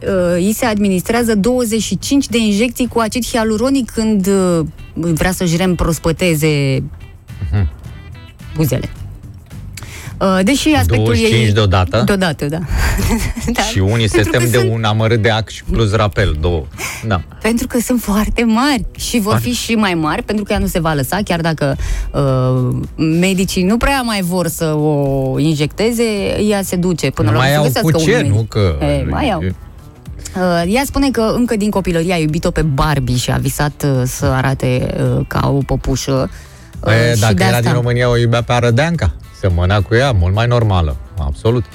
uh, îi se administrează 25 de injecții cu acid hialuronic când uh, vrea să-și reîmprospăteze buzele. Uh, Deși aspectul 25 ei... deodată? Deodată, da. da. Și unii se Pentru că tem de sunt- un amărât de ac și plus rapel, două. Da. Pentru că sunt foarte mari și vor Mari. fi și mai mari, pentru că ea nu se va lăsa, chiar dacă uh, medicii nu prea mai vor să o injecteze, ea se duce până Nu la mai urmă au să cu găsească ce, un medic. nu? Că... E, mai au. Uh, ea spune că încă din copilărie a iubit-o pe Barbie și a visat uh, să arate uh, ca o păpușă. Uh, E, și dacă de era asta... din România, o iubea pe Arădeanca. Se mâna cu ea, mult mai normală. Absolut.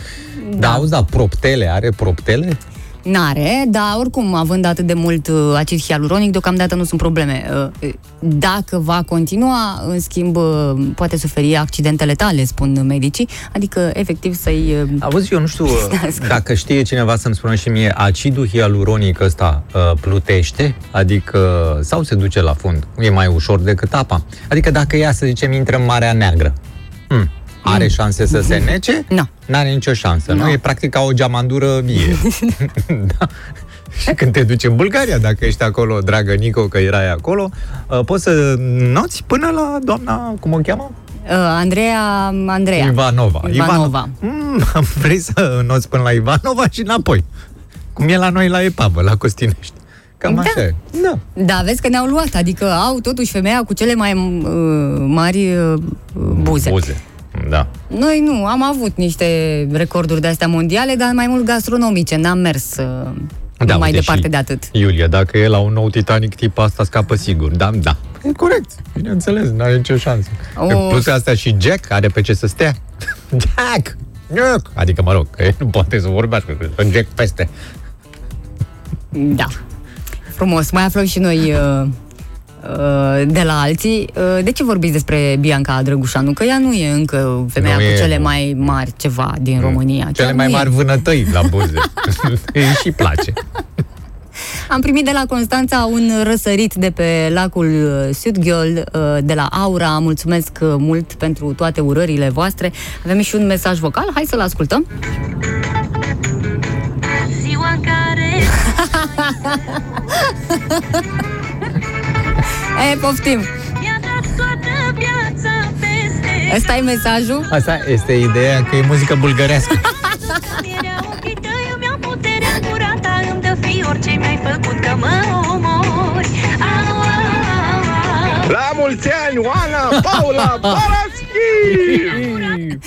Da, da auzi, da, proptele, are proptele? N-are, dar oricum, având atât de mult uh, acid hialuronic, deocamdată nu sunt probleme. Uh, Dacă va continua, în schimb, uh, poate suferi accidente letale, spun medicii, adică, efectiv, să-i... uh, Auzi, eu nu știu Stască. dacă știe cineva să-mi spună și mie, acidul hialuronic ăsta uh, plutește? Adică, sau se duce la fund? E mai ușor decât apa? Adică dacă ea, să zicem, intră în Marea Neagră, hmm, are șanse să se nece? Nu. N-are nicio șansă, nu? Nu. E practic ca o geamandură vie. da. Și când te duci în Bulgaria, dacă ești acolo, dragă Nico, că erai acolo, uh, poți să noți până la doamna, cum o cheamă? Uh, Andreea, Andreea. Ivanova. Ivanova. Mm, vrei să noți până la Ivanova și înapoi. Cum e la noi la Epavă, la Costinești. Cam Da. așa e. Da. Da, vezi că ne-au luat, adică au totuși femeia cu cele mai uh, mari uh, buze. Buze. Da. Noi nu, am avut niște recorduri de-astea mondiale, dar mai mult gastronomice, n-am mers uh, Da, mai uite, departe și de atât. Iulia, dacă e la un nou Titanic tip asta, scapă sigur. Da, da. E corect. Bineînțeles, n-are nicio șansă. O- Oh. Plus asta și Jack are pe ce să stea. Jack! Jack! Adică, mă rog, că el nu poate să vorbească, că stă Jack peste. Da. Frumos. Mai aflăm și noi uh, uh, de la alții. Uh, de ce vorbiți despre Bianca Drăgușanu? Că ea nu e încă femeia Nu cu e, cele nu. mai mari ceva din România. Cele Chiar mai nu e. mari vânătăi la buze. Îi și place. Am primit de la Constanța un răsărit de pe lacul uh, Sudghiol, uh, de la Aura. Mulțumesc uh, mult pentru toate urările voastre. Avem și un mesaj vocal. Hai să-l ascultăm. Ziua în care E, poftim. mi-a dat toată viața peste Ăsta e mesajul. Asta este ideea că e muzică bulgărească. Era ochii tăi, îmi iau puterea în gura ta Îmi dă fi orice mi-ai făcut că mă omori Au, au, au, au. La mulți ani, Oana, Paula, Paraschi!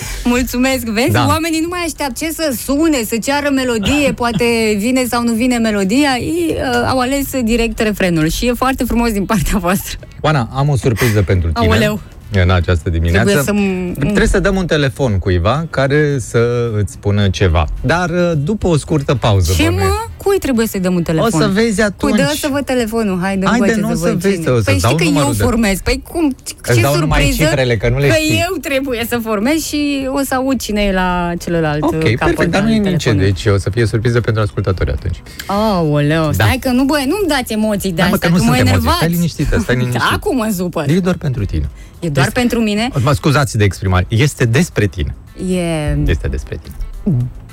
Mulțumesc, vezi? Da. Da. Oamenii nu mai așteaptă ce să sune, să ceară melodie, poate vine sau nu vine melodia, ei uh, au ales direct refrenul și e foarte frumos din partea voastră. Oana, am o surpriză pentru tine. Aoleu. În această dimineață. Trebuie să-mi- Trebuie să dăm un telefon cuiva care să îți spună ceva. Dar uh, după o scurtă pauză. Ce bănuiesc. mă? Cui trebuie să-i dăm un telefon? O să vezi atunci. Păi dă să văd telefonul, hai dă Haide, voce nu să să văd vezi, cine. o să Păi dau știi că eu numărul de- formez, păi cum, Îți ce dau numai surpriză cifrele, că nu le că știi. eu trebuie să formez și o să aud cine e la celălalt Ok, capăt perfect, dar al nu e nici ce, telefonului. deci o să fie surpriză pentru ascultători atunci. Aoleu, Da. stai că nu, băi, nu-mi dați emoții de Da, mă, astea, că nu că mă sunt emoții. enervați. Stai liniștită, stai liniștită. Da, acum mă supăr. E doar pentru tine. E doar Este- pentru mine? Mă scuzați de exprimare. Este despre tine. E Este despre tine.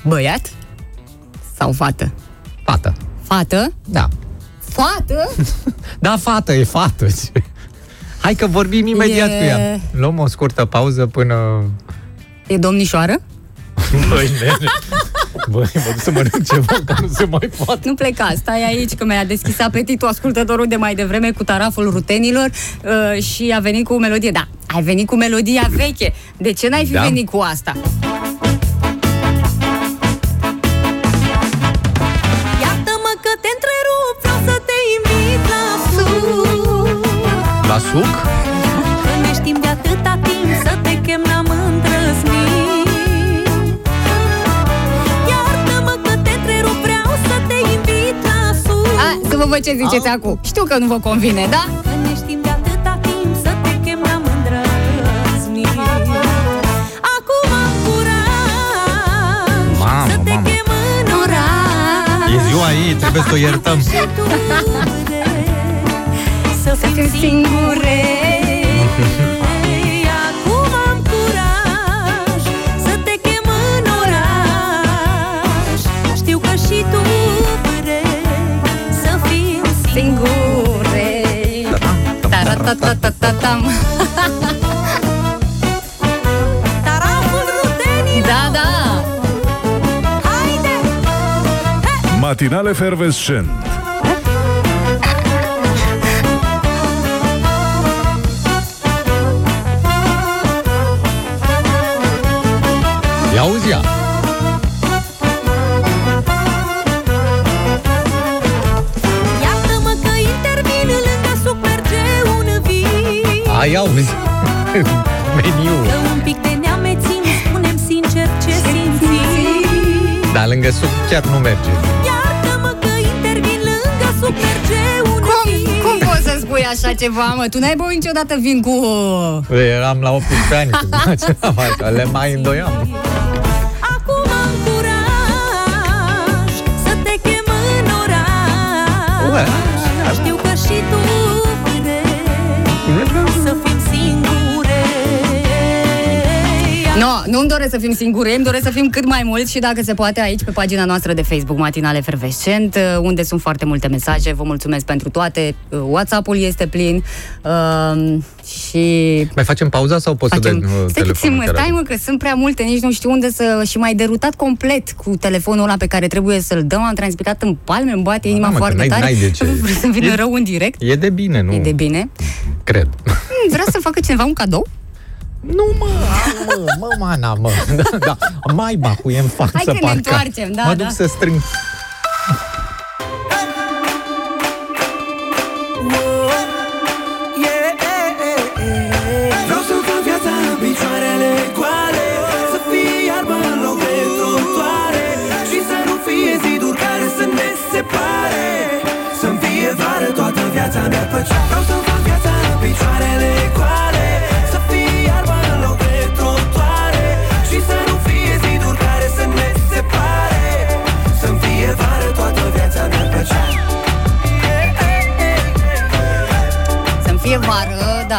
băiat? Sau fată? Fată. Fată? Da. Fată? Da, fată, e fată. Hai că vorbim imediat E- cu ea. Luăm o scurtă pauză până... E domnișoară? Băi, nene. Băi, mă duc să mănânc ceva, că nu se mai poate. Nu pleca, stai aici că mi-a deschis apetitul ascultătorul de mai devreme cu taraful rutenilor uh, și a venit cu o melodie. Da, ai venit cu melodia veche. De ce n-ai fi Da. venit cu asta? La suc? Că ne știm de atâta timp să te chem n-am îndrăznit Iartă-mă că te întrerup, vreau să te invit la suc A, să vă văd ce ziceți acum. Știu că nu vă convine, da? Că ne știm de atâta timp să te chem n-am îndrăznit Acum am curaj Mamă, să te mamă. chem în oraș E ziua ei, trebuie să o iertăm. Și tu Să fim fim singure Acum am curaj Să te chem în oraș Știu că și tu vrei Să fim singure Singure. Taratatatam. Taraful rutenilor Da, da. Haide! Matinal merge un vis Ai auzi. Meniu. Că un pic de neamețim Spunem sincer ce simțim Dar lângă suc chiar nu merge. Iartă-mă că intervin lângă suc merge un Cum, vis cum poți să spui așa ceva, mă? Tu n-ai băut niciodată vin cu... Eram la 18 ani când faceam asta. Le mai îndoiam. Ue, oraș Nu-mi doresc să fim singuri, îmi doresc să fim cât mai mulți și dacă se poate aici pe pagina noastră de Facebook Matinale Efervescent, uh, unde sunt foarte multe mesaje. Vă mulțumesc pentru toate. Uh, WhatsApp-ul este plin uh, și Mai facem pauza sau poți să dai uh, Stai telefonul? puțin, mă, te rog? stai mă, că sunt prea multe, nici nu știu unde să... Și mai derutat complet cu telefonul ăla pe care trebuie să-l dăm. Am transpirat în palme, îmi bate inima mă, că foarte n-ai- tare. n-ai de ce. Vreau să-mi vină E- rău în direct. E de bine, nu? E de bine. Cred. Hmm, Vrea să facă cineva un cadou? Nu, mă, mă, mă, mana, mă. Da, da. Mai bahuie în față, Hai că ne parcă. întoarcem, da, Mă da. duc să strâng. Vreau să fac viața în picioarele goale Să fie iarbă în loc de trotuare Și să nu fie ziduri care să ne separe Să-mi fie vară toată viața mea plăcea Vreau să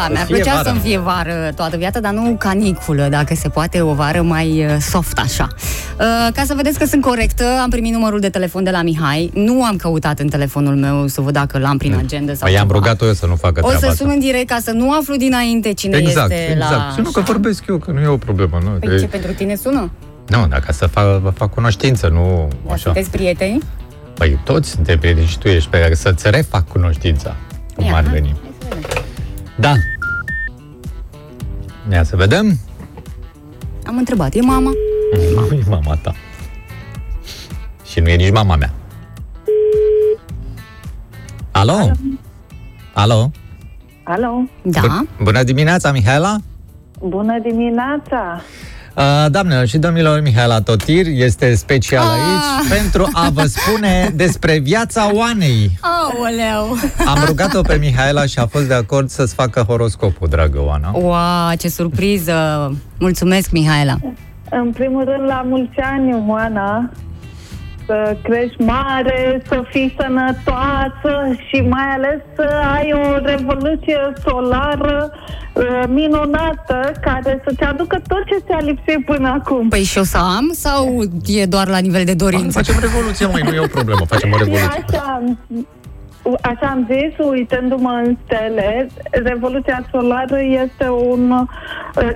da, mi-ar fie plăcea vară. să-mi fie vară toată viața, dar nu caniculă, dacă se poate, o vară mai uh, soft așa. Uh, Ca să vedeți că sunt corectă, am primit numărul de telefon de la Mihai, nu am căutat în telefonul meu să văd dacă l-am prin agenda sau Păi i-am ceva. rugat-o eu să nu facă O treaba să asta. sun în direct ca să nu aflu dinainte cine Exact, este exact. la... Și nu că vorbesc eu, că nu e o problemă. Nu, Păi Că- ce, pentru tine sună? nu dacă să fac, vă fac cunoștință, nu Dar așa. sunteți prieteni? Păi toți suntem prieteni și tu ești pe care să-ți refac cunoștința. Cum Ia, ar hai, veni. hai să vedem. Da. Ia să vedem. Am întrebat, e mama? Nu e mama ta. Și nu e nici mama mea. Alo? Alo? Alo, Da. Bun- Bună dimineața, Mihaela! bună dimineața! Uh, Doamnelor și domnilor, Mihaela Totir este special Ah. aici pentru a vă spune despre viața Oanei. Aoleu! Am rugat-o pe Mihaela și a fost de acord să-ți facă horoscopul, dragă Oana. Wow, ce surpriză! Mulțumesc, Mihaela! În primul rând, la mulți ani, Oana, să crești mare, să fii sănătoasă și mai ales să ai o revoluție solară uh, minunată care să-ți aducă tot ce ți-a lipsit până acum. Păi și o să am sau e doar la nivel de dorință? Facem revoluție, mai nu e o problemă, facem o Și revoluție. așa, așa am zis, uitându-mă în stele, Revoluția Solară este un uh,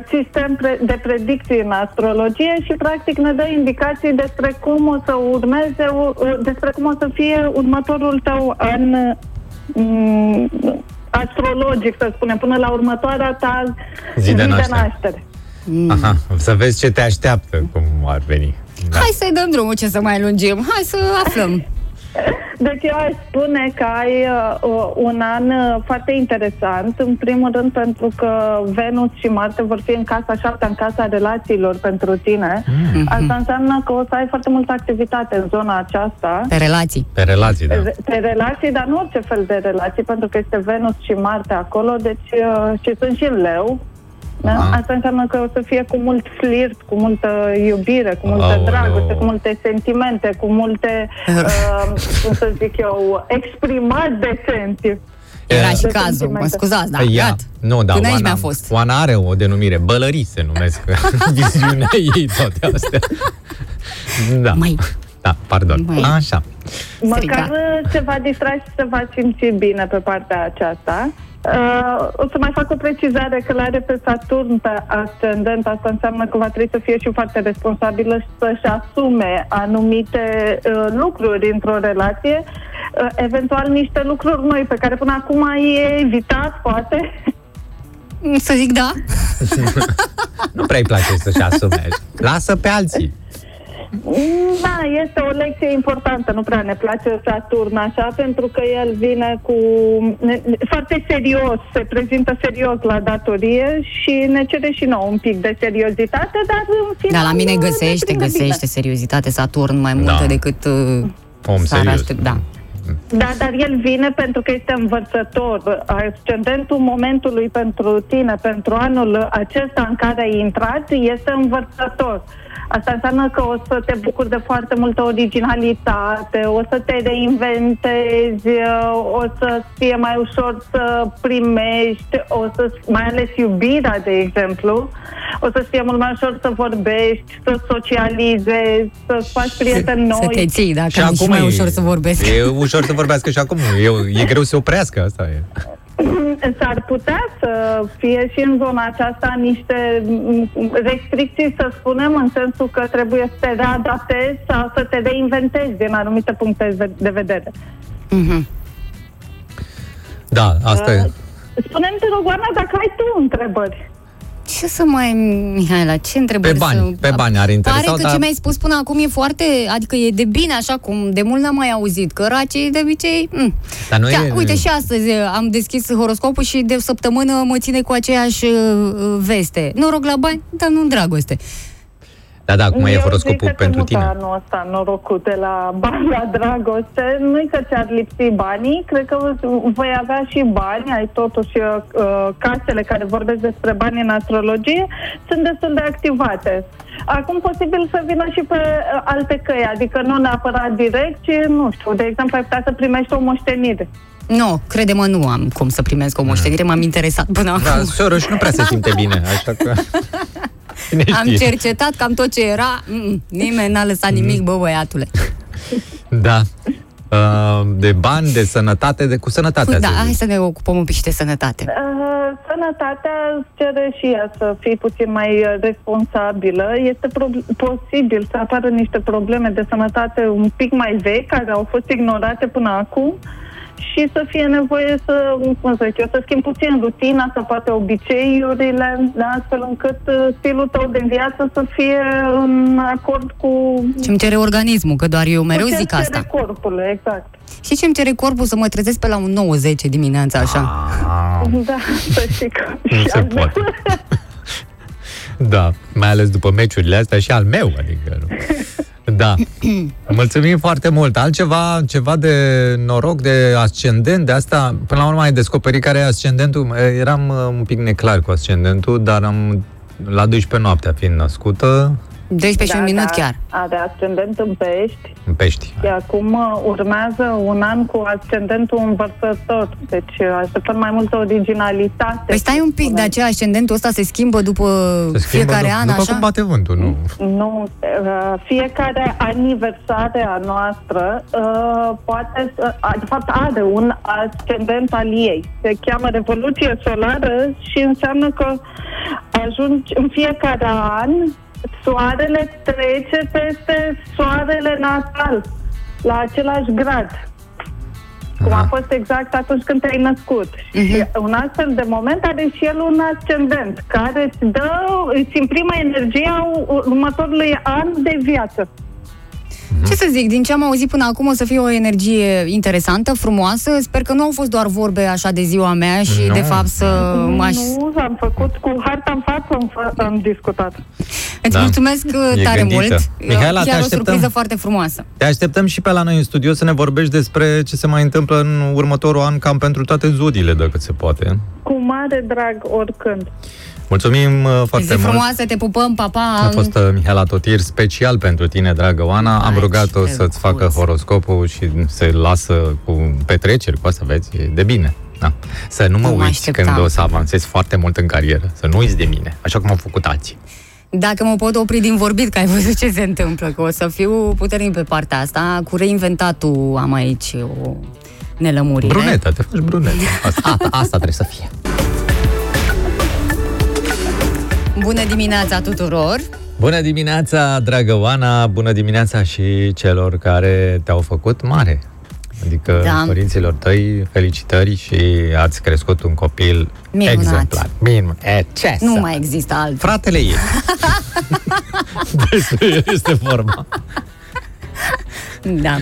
sistem pre- de predicții în astrologie și practic ne dă indicații despre cum o să urmeze, uh, despre cum o să fie următorul tău an um, astrologic, să spunem, până la următoarea ta Zi de naștere. naștere. Aha, să vezi ce te așteaptă, cum ar veni. Da. Hai să-i dăm drumul, ce să mai lungim. Hai să aflăm. Deci eu aș spune că ai uh, un an uh, foarte interesant, în primul rând pentru că Venus și Marte vor fi în casa șaptea, în casa relațiilor pentru tine. Mm. Asta înseamnă că o să ai foarte multă activitate în zona aceasta. Pe relații. Pe relații, da. Re- Pe relații, dar nu orice fel de relații, pentru că este Venus și Marte acolo, deci uh, și sunt și în leu. Da? Aha. Asta înseamnă că o să fie cu mult flirt, cu multă iubire, cu multă Aoleu. dragoste, cu multe sentimente, cu multe, uh, cum să zic eu, exprimat de senti. Era și De cazul, mă sentimente. scuzați, da, Păi ia. gata. Nu, da, Până aici Oana, mi-a fost. Oana are o denumire, bălării se numesc viziunea ei toate astea. Da. Mai. Da, pardon. Mai. Așa. Măcar Strigat. uh, se va distra și se va simți bine pe partea aceasta. Uh, o să mai fac o precizare că l-are pe Saturn pe ascendent, asta înseamnă că va trebui să fie și foarte responsabilă și să-și asume anumite uh, lucruri într-o relație, uh, eventual niște lucruri noi pe care până acum ai evitat, poate. Să zic da? Nu prea îi place să-și asume. Lasă pe alții. Da, este o lecție importantă, nu prea ne place Saturn așa, pentru că el vine cu ne- foarte serios, se prezintă serios la datorie și ne cere și nouă un pic de seriozitate, dar în final Dar la mine ne găsește, prinde găsește seriozitate Saturn mai multă Da. decât uh, Om s-ar serios. aștept- Da. Da, dar el vine pentru că este învățător. Ascendentul momentului pentru tine, pentru anul acesta în care ai intrat, este învățător. Asta înseamnă că o să te bucuri de foarte multă originalitate, o să te reinventezi, uh, o să fie mai ușor să primești, o să, mai ales iubirea, de exemplu, o să fie mult mai ușor să vorbești, să socializezi, să faci prieteni noi. Să te ții, dacă Și și acum mai e- ușor să vorbesc. E ușor să vorbească și acum. E, e greu să se oprească, asta e. S-ar putea să fie și în zona aceasta niște m, restricții, să spunem, în sensul că trebuie să te readaptezi sau să te reinventezi din anumite puncte de vedere. Mhm. Da, asta e. Spune-mi, te rog, Oana, dacă ai tu întrebări. Ce să mai, Mihaela, ce întrebări Pe bani, să... pe bani ar interesa, Pare că dar- ce mi-ai spus până acum e foarte, adică e de bine, așa cum de mult n-am mai auzit, că racii de obicei... Mm. Dar nu Chiar, e- Uite, și astăzi uh, am deschis horoscopul și de o săptămână mă ține cu aceeași uh, veste. Noroc la bani, dar nu în dragoste. Da, da, cum e Eu horoscopul zic că pentru nu tine? anul ăsta norocul de la bani la dragoste. Nu-i că ți-ar lipsi banii, cred că voi avea și bani, ai totuși uh, casele care vorbesc despre bani în astrologie, sunt destul de activate. Acum posibil să vină și pe uh, alte căi, adică nu neapărat direct, ci, nu știu, de exemplu, ai putea să primești o moștenire. Nu, crede-mă, nu am cum să primesc o moștenire, m-am interesat până Da, acum. Soros nu prea se simte bine, așa că... Cine Am știe? cercetat cam tot ce era, mm, nimeni n-a lăsat nimic, bă, băiatule. Da. Uh, de bani, de sănătate, de cu sănătatea. Da, să zic. hai să ne ocupăm un pic și de sănătate. Uh, sănătatea îți cere și ea să fii puțin mai uh, responsabilă. Este pro- posibil să apară niște probleme de sănătate un pic mai vechi, care au fost ignorate până acum și să fie nevoie să, cum să zic eu, să schimbi puțin rutina, să poate obiceiurile, da, astfel încât uh, stilul tău de viață să fie în acord cu Ce îmi cere organismul, că doar eu mereu cu ce zic cere asta. corpul, exact. Și ce îmi cere corpul să mă trezesc pe la un 9-10 dimineața, așa? Da, să știi că Nu și se al meu. poate. Da, mai ales după meciurile astea și al meu, adică nu. Da. Mulțumim foarte mult. Altceva, ceva de noroc, de ascendent, de asta, până la urmă ai descoperit care e ascendentul. Eram uh, un pic neclar cu ascendentul, dar am la 12 noaptea fiind născută 12 și un minut chiar. Are ascendent în pești în pești. și acum uh, urmează un an cu ascendentul învărsător. Deci uh, așteptăm mai multă originalitate. Păi stai un pic, de aceea ascendentul ăsta se schimbă după Se schimbă fiecare după, an, după așa? cum bate vântul, nu? Nu, uh, fiecare aniversare a noastră uh, poate să, a, de fapt are un ascendent al ei. Se cheamă Revoluție Solară și înseamnă că ajungi în fiecare an soarele trece peste soarele natal la același grad. Cum a fost exact atunci când te-ai născut. Și un astfel de moment are și el un ascendent care îți dă, îți imprimă energia următorului an de viață. Ce să zic, din ce am auzit până acum o să fie o energie interesantă, frumoasă. Sper că nu au fost doar vorbe așa de ziua mea și Nu. de fapt să m-aș... Nu, am făcut cu harta în față, am, fa- am discutat. Îți Da. mulțumesc uh, E tare gândită. mult. Mihaela, te Chiar o așteptăm. surpriză foarte frumoasă. Te așteptăm și pe la noi în studio să ne vorbești despre ce se mai întâmplă în următorul an, cam pentru toate zodiile, dacă se poate. Cu mare drag oricând. Mulțumim uh, foarte Zi mult. frumoasă, te pupăm, papa. A fost uh, Mihaela Totir special pentru tine, dragă Oana. Am Ai, rugat-o ce să-ți facă drăguț. horoscopul și se lasă cu petreceri, cu asta, vezi, e de bine. Da. Să nu mă Nu mă uiți așteptam. când o să avansezi foarte mult în carieră. Să nu uiți de mine, așa cum au făcut alții. Dacă mă pot opri din vorbit, că ai văzut ce se întâmplă, că o să fiu puternic pe partea asta. Cu reinventatul am aici o nelămurire. Brunetă, te faci brunetă. Asta, asta, asta trebuie să fie. Bună dimineața tuturor! Bună dimineața, dragă Oana, bună dimineața și celor care te-au făcut mare. Adică Da. părinților tăi, felicitări și ați crescut un copil Minunat. exemplar. Minun. E, ce Nu să- mai există alt. Fratele ei. Despre el este vorba. Da.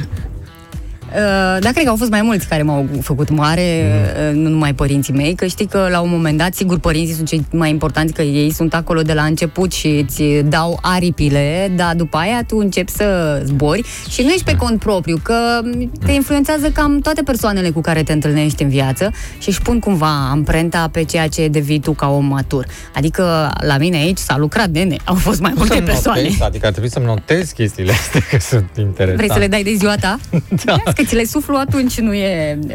Uh, dar cred că au fost mai mulți care m-au făcut mare, mm. nu numai părinții mei, că știi că la un moment dat, sigur, părinții sunt cei mai importanți, că ei sunt acolo de la început și îți dau aripile, dar după aia tu începi să zbori și nu ești pe cont propriu, că te influențează cam toate persoanele cu care te întâlnești în viață și își pun cumva amprenta pe ceea ce devii tu ca om matur. Adică la mine aici s-a lucrat, nene, au fost mai multe Să-mi persoane. Notez, adică ar trebui să-mi notez chestiile astea, că sunt interesante. Vrei să le dai de ziua ta? da. Că ți le suflu atunci nu e uh,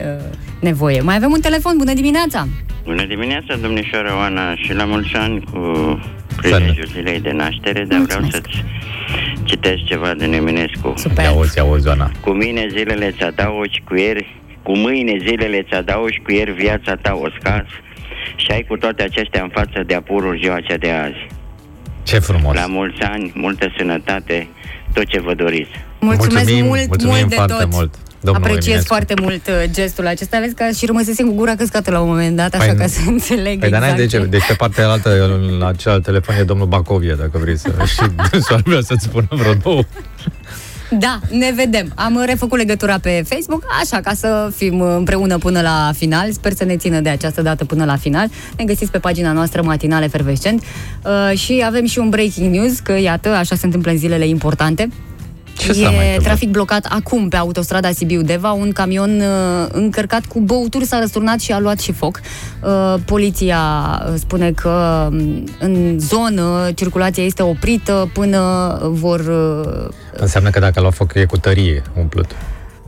nevoie. Mai avem un telefon, bună dimineața! Bună dimineața, domnișoara Oana, și la mulți ani cu prilejul zilei de naștere, dar vreau să-ți citesc ceva de Eminescu. Super. Ia auzi, ia auzi, Oana. Cu mine zilele ți adaugi cu ieri, cu mâine zilele ți adaugi cu ieri viața ta o scazi și ai cu toate acestea în față de apurul ziua cea de azi. Ce frumos. La mulți ani, multă sănătate, tot ce vă doriți. Mulțumesc mulțumim, mult, mulțumim mult de foarte tot. mult. Domnul Apreciez Eminescu. foarte mult uh, gestul acesta. Vezi că și rămăsesem cu gura căscată la un moment dat, așa Păi, ca să înțeleg Păi, dar n-ai exact de ce? Deci pe partea altă, la celălalt telefon e domnul Bacovie, dacă vrei să... și dânsul ar vrea să-ți spună vreo două. Da, ne vedem. Am refăcut legătura pe Facebook, așa, ca să fim împreună până la final. Sper să ne țină de această dată până la final. Ne găsiți pe pagina noastră matinal efervescent. Uh, și avem și un breaking news, că iată, așa se întâmplă în zilele importante. Ce s-a mai e întâmplat? trafic blocat acum pe autostrada Sibiu-Deva. Un camion uh, încărcat cu băuturi s-a răsturnat și a luat și foc. Uh, poliția uh, spune că um, în zonă circulația este oprită până vor... Uh, Înseamnă că dacă la foc e cu tărie umplut.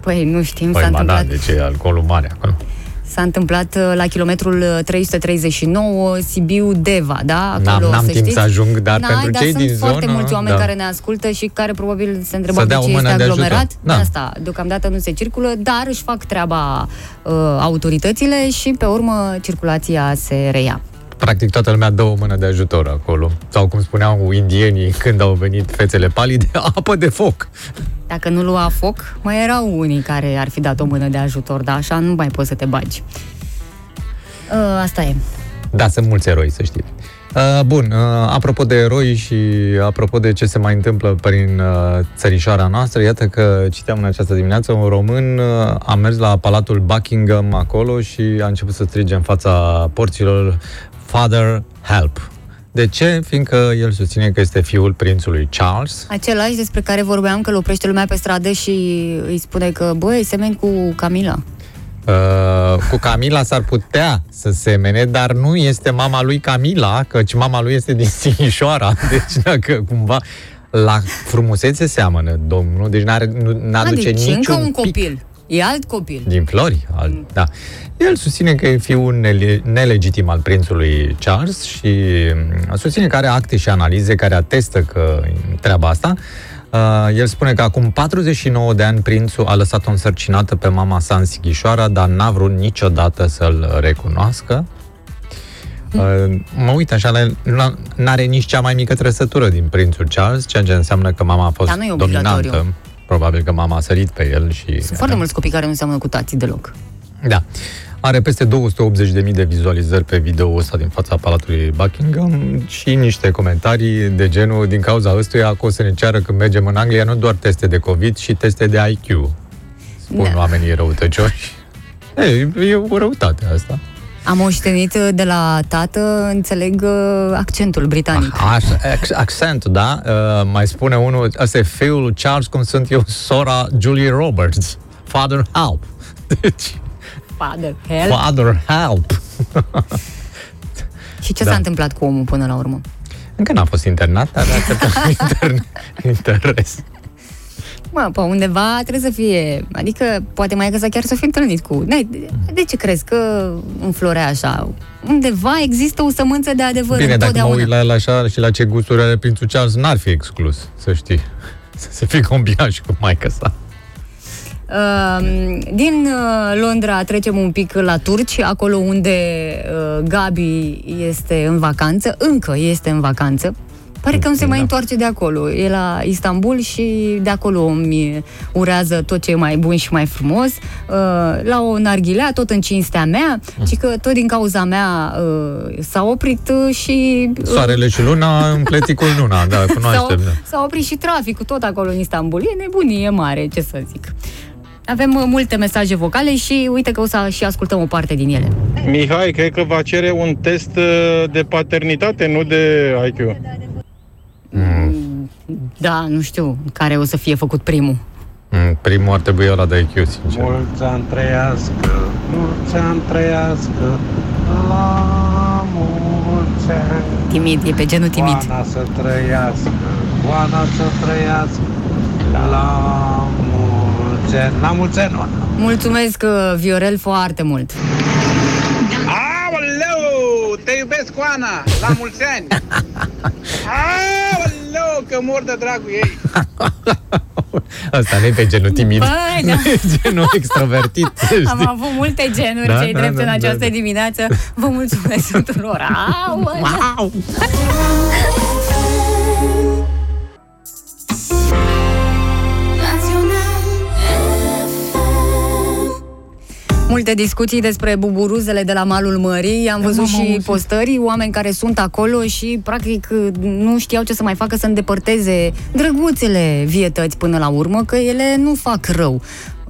păi, nu știm, Păi, s-a ba da, întâmplat... deci e alcoolul mare acolo. S-a întâmplat uh, la kilometrul uh, 339 Sibiu-Deva, da? N-am- n-am să timp știți. să ajung, dar N-ai, pentru dar cei sunt din foarte zonă, mulți oameni da. care ne ascultă și care probabil se întrebă Să de dea ce o mână este de ajutor. aglomerat. Da. De asta, deocamdată nu se circulă, dar își fac treaba uh, autoritățile și pe urmă circulația se reia. Practic toată lumea dă o mână de ajutor acolo. Sau cum spuneau indienii când au venit fețele palide, apă de foc. Dacă nu lua foc, mai erau unii care ar fi dat o mână de ajutor, dar așa nu mai poți să te bagi. Uh, asta e. Da, sunt mulți eroi, să știi. Uh, bun, uh, apropo de eroi și apropo de ce se mai întâmplă prin uh, țărișoara noastră, iată că citeam în această dimineață, un român uh, a mers la Palatul Buckingham acolo și a început să strige în fața porților Father, help! De ce? Fiindcă el susține că este fiul prințului Charles. Același despre care vorbeam că îl oprește lumea pe stradă și îi spune că, băi, semeni cu Camila. Uh, cu Camila s-ar putea să semene, dar nu este mama lui Camila, căci mama lui este din Sighișoara. Deci dacă cumva la frumusețe seamănă domnul, deci n-are, nu, n-aduce deci niciun încă un pic copil. E alt copil. din flori. Al, da. El susține că e fiul nele, nelegitim al prințului Charles și mm, susține că are acte și analize care atestă că treaba asta. Uh, el spune că acum 49 de ani prințul a lăsat-o însărcinată pe mama sa în Sighișoara, dar n-a vrut niciodată să-l recunoască. Uh, mă uit așa, la el, nu- n-are nici cea mai mică trăsătură din prințul Charles, ceea ce înseamnă că mama a fost Dar nu e obligatoriu. Dominantă. Probabil că mama a sărit pe el și... Sunt foarte mulți copii care nu seamănă cu tații deloc. Da. Are peste 280.000 de vizualizări pe video ăsta din fața Palatului Buckingham și niște comentarii de genul din cauza ăstuia că o să ne ceară când mergem în Anglia nu doar teste de COVID, și teste de IQ. Spun Da. oamenii răutăcioși. Ei, e o răutate asta. Am moștenit uh, de la tată, înțeleg uh, accentul britanic. Așa, ac- accentul, da? Uh, mai spune unul, ăsta e fiul Charles, cum sunt eu, sora Julie Roberts. Father help. Deci, Father, help. father help. Și ce Da. s-a întâmplat cu omul până la urmă? Încă n-a fost internat, dar a intern, interes. Mă, pe undeva trebuie să fie, adică poate mai că să chiar să fi întâlnit cu... De, de ce crezi că înflorea așa? Undeva există o sămânță de adevăr Bine, dacă mă întotdeauna. uit la el așa și la ce gusturi are prințul Charles, n-ar fi exclus, să știi. Să se fi combinat și cu maica sa. Uh, din uh, Londra trecem un pic la turci, acolo unde uh, Gabi este în vacanță, încă este în vacanță. Pare că nu se mai Da. întoarce de acolo. E la Istanbul și de acolo îmi urează tot ce e mai bun și mai frumos. Uh, la o narghilea, tot în cinstea mea, și că tot din cauza mea uh, s-a oprit uh, și... uh, Soarele și luna, împleticul luna, da, S-a, cunoaștem. Da. s-a oprit și traficul tot acolo în Istanbul. E nebunie mare, ce să zic. Avem uh, multe mesaje vocale și uite că o să și ascultăm o parte din ele. Mihai, cred că va cere un test uh, de paternitate, nu de IQ. Da, nu știu care o să fie făcut primul. Mm, primul ar trebui ăla de IQ, sincer. Mulți ani trăiască, mulți ani trăiască, la mulți ani. Timid, e pe genul timid. Oana să trăiască, Oana să trăiască, la mulți ani. La mulți ani, Oana. Mulțumesc, uh, Viorel, foarte mult. Aoleu, te iubesc, Oana, la mulți ani. Aoleu, că mor de dragul ei. Asta nu e pe genul timid. Băi, da. Nu e genul extrovertit. Am știi? avut multe genuri, Da, cei da, drept da, în da, această da. dimineață. Vă mulțumesc tuturor. Au, wow. Multe discuții despre buburuzele de la malul mării. Am văzut și postări, oameni care sunt acolo și practic nu știau ce să mai facă să îndepărteze drăguțele vietăți până la urmă, că ele nu fac rău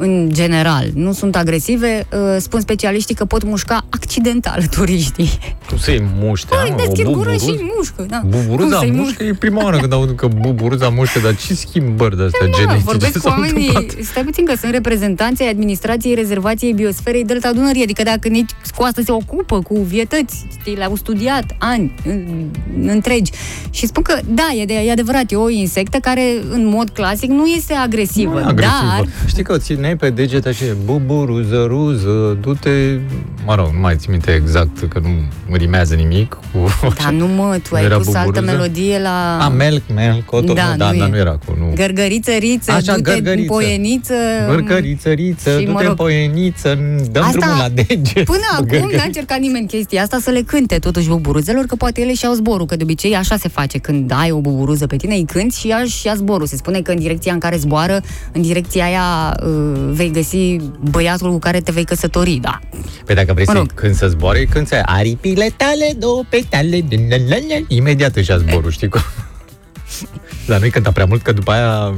în general, nu sunt agresive, uh, spun specialiștii că pot mușca accidental turiștii. Cum să-i muște? Păi, mă, deschid o gură buburuz? și mușcă, da. Buburuza Cum să-i mușcă e prima oară când aud că buburuza mușcă, dar ce schimbări de astea Da, genetice vorbesc cu s-au oamenii, întâmplat? stai puțin că sunt reprezentanții ai administrației rezervației biosferei Delta Dunării, adică dacă nici cu asta se ocupă, cu vietăți, știi, le-au studiat ani în- întregi. Și spun că, da, e, de, e adevărat, e o insectă care, în mod clasic, nu este agresivă, Nu e agresivă. dar Știi că o țineai pe degete așa, buburuză, ruză, du-te... Mă rog, nu mai țin minte exact, că nu rimează nimic. Cu... da, nu mă, tu ai Era pus altă buburuză? melodie la... A, melc, melc, o tot, Da, da, da, nu dar e. nu era cu... Nu. Gărgăriță, riță, Așa, du-te în gărgăriță. poieniță. Gărgăriță, riță, și, du-te mă în rog, poieniță, dăm Asta- drumul la deget. Până acum Gărgăriță. n-a încercat nimeni chestia asta să le cânte totuși buburuzelor, că poate ele și-au zborul, că de obicei așa se face. Când ai o buburuză pe tine, îi cânti și ea și ia zborul. Se spune că în direcția în care zboară, în direcția aia uh, vei găsi băiatul cu care te vei căsători, da. Păi dacă vrei Mă să rog. când să zboare, când să aripile tale, două petale, din la, la, la, imediat își ia zborul, știi cum? Dar nu-i cânta prea mult, că după aia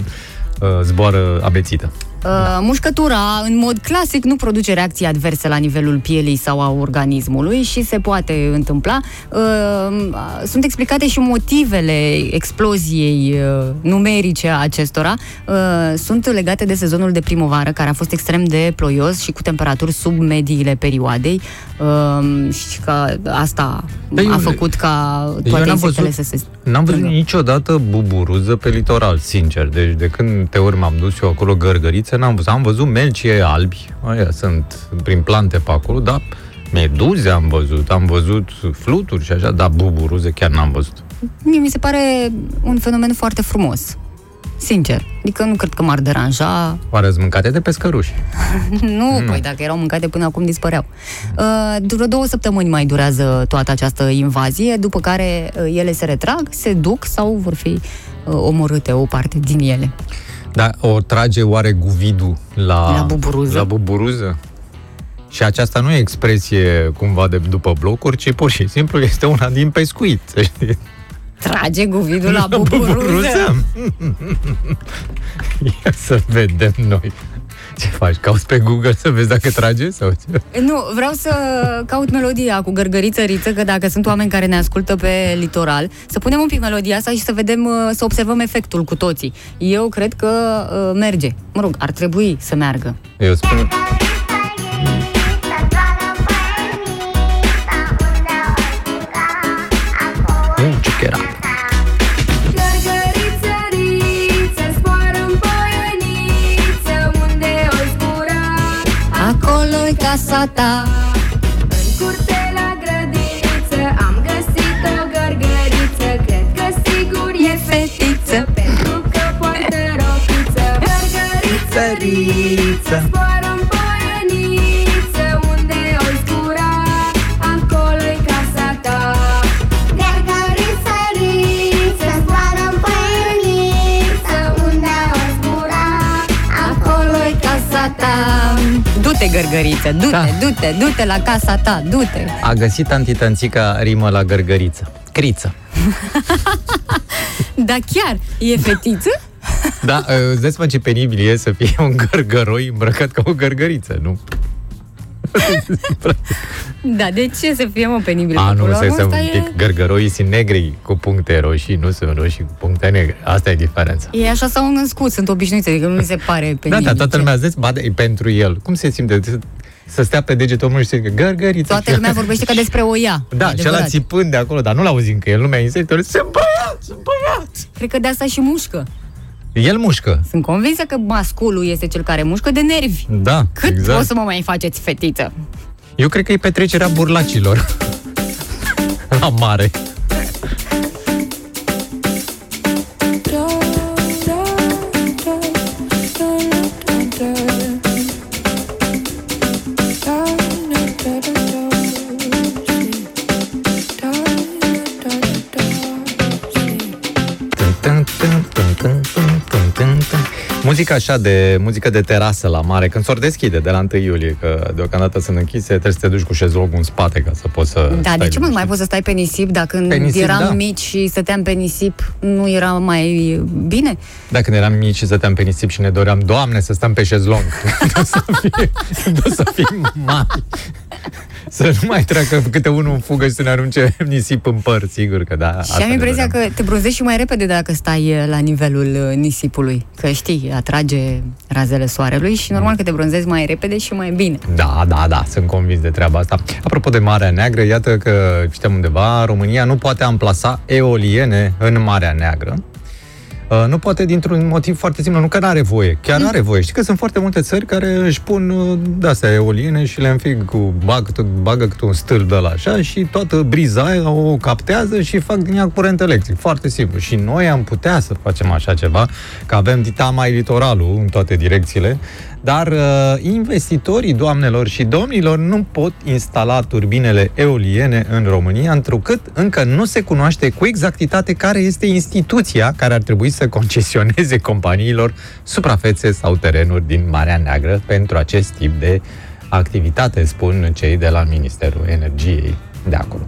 uh, zboară abețită. Uh, mușcătura, în mod clasic, nu produce reacții adverse la nivelul pielii sau a organismului și se poate întâmpla. Uh, sunt explicate și motivele exploziei uh, numerice a acestora. Uh, sunt legate de sezonul de primăvară, care a fost extrem de ploios și cu temperaturi sub mediile perioadei. Uh, și că asta Dar eu- a făcut ca eu toate n-am insectele văzut- să se... N-am văzut niciodată buburuză pe litoral, sincer. Deci de când te ori m-am dus eu acolo gărgărițe, n-am văzut. Am văzut melci albi, aia sunt prin plante pe acolo, dar meduze am văzut, am văzut fluturi și așa, dar buburuze chiar n-am văzut. Mie mi se pare un fenomen foarte frumos. Sincer. Adică nu cred că m-ar deranja. Oare sunt mâncate de pescăruși? nu, păi dacă erau mâncate până acum dispăreau. Uh, vreo două săptămâni mai durează toată această invazie, după care uh, ele se retrag, se duc sau vor fi uh, omorâte o parte din ele. Dar o trage oare guvidul la... La buburuză? La buburuză? Și aceasta nu e expresie cumva de după blocuri, ci pur și simplu este una din pescuit, să știi. Trage guvidul la buburuză. Ia să vedem noi. Ce faci? Cauți pe Google să vezi dacă trage sau ce? Nu, vreau să caut melodia cu gărgăriță riță, că dacă sunt oameni care ne ascultă pe litoral, să punem un pic melodia asta și să vedem, uh, să observăm efectul cu toții. Eu cred că uh, merge. Mă rog, ar trebui să meargă. Eu spun... casa ta. În curte la grădiniță, am găsit o gărgăriță, cred că sigur e fetiță, pentru că poartă rochiță. Gărgăriță, riță, Du-te, gărgăriță, du-te, Da. du-te, du-te la casa ta, du-te. A găsit antitănțica rimă la gărgăriță. Criță. Da chiar, e fetiță? Da, îți dai seama ce penibil e să fie un gărgăroi îmbrăcat ca o gărgăriță, nu? Da, de ce să fie, mă, penibil? A, Că, nu, până la să urmă, să un asta pic. Gărgăroii sunt negri cu puncte roșii, nu sunt roșii cu puncte negre. Asta e diferența. E, e așa s-au născut, sunt obișnuiți, adică nu mi se pare Da, penibil. da, toată Ce? lumea zice, ba, e pentru el. Cum se simte? Să stea pe degetul omului și să zică, gărgăriță. Toată lumea vorbește ca despre o ea. Da, E și ăla adevărat. țipând de acolo, dar nu l-auzim că el lumea insectelor. Sunt băiat, sunt băiat. Cred că de asta și mușcă. El mușcă. Sunt convinsă că masculul este cel care mușcă de nervi. Da, Cât exact. o să mă mai faceți fetiță? Eu cred că e petrecerea burlacilor. La mare. Muzica așa de, muzică de terasă la mare, când s-or deschide de la 1 iulie, că deocamdată sunt închise, trebuie să te duci cu șezlongul în spate ca să poți să Da, stai de ce mă mai poți să stai pe nisip? Dacă când Pe nisip, eram da. mici și stăteam pe nisip, nu era mai bine? Da, când eram mici și stăteam pe nisip și ne doream, Doamne, să stăm pe șezlong. Nu să fie, nu să fim mari. Să nu mai treacă câte unul în fugă și să ne arunce nisip în păr, sigur că da. Și am impresia că te bronzezi și mai repede dacă stai eh, la nivelul eh, nisipului. Că știi, atrage razele soarelui și normal că te bronzezi mai repede și mai bine. Da, da, da, sunt convins de treaba asta. Apropo de Marea Neagră, iată că știm undeva, România nu poate amplasa eoliene în Marea Neagră. Uh, Nu poate dintr-un motiv foarte simplu, nu că nu are voie, chiar are voie. Știi că sunt foarte multe țări care își pun uh, de-astea eoliene și le înfig cu, bag, bagă câte un stâlp de la așa și toată briza aia o captează și fac din ea curent electric. Foarte simplu. Și noi am putea să facem așa ceva, că avem dita mai litoralul în toate direcțiile, dar uh, investitorii, doamnelor și domnilor, nu pot instala turbinele eoliene în România, întrucât încă nu se cunoaște cu exactitate care este instituția care ar trebui să concesioneze companiilor suprafețe sau terenuri din Marea Neagră pentru acest tip de activitate, spun cei de la Ministerul Energiei de acolo.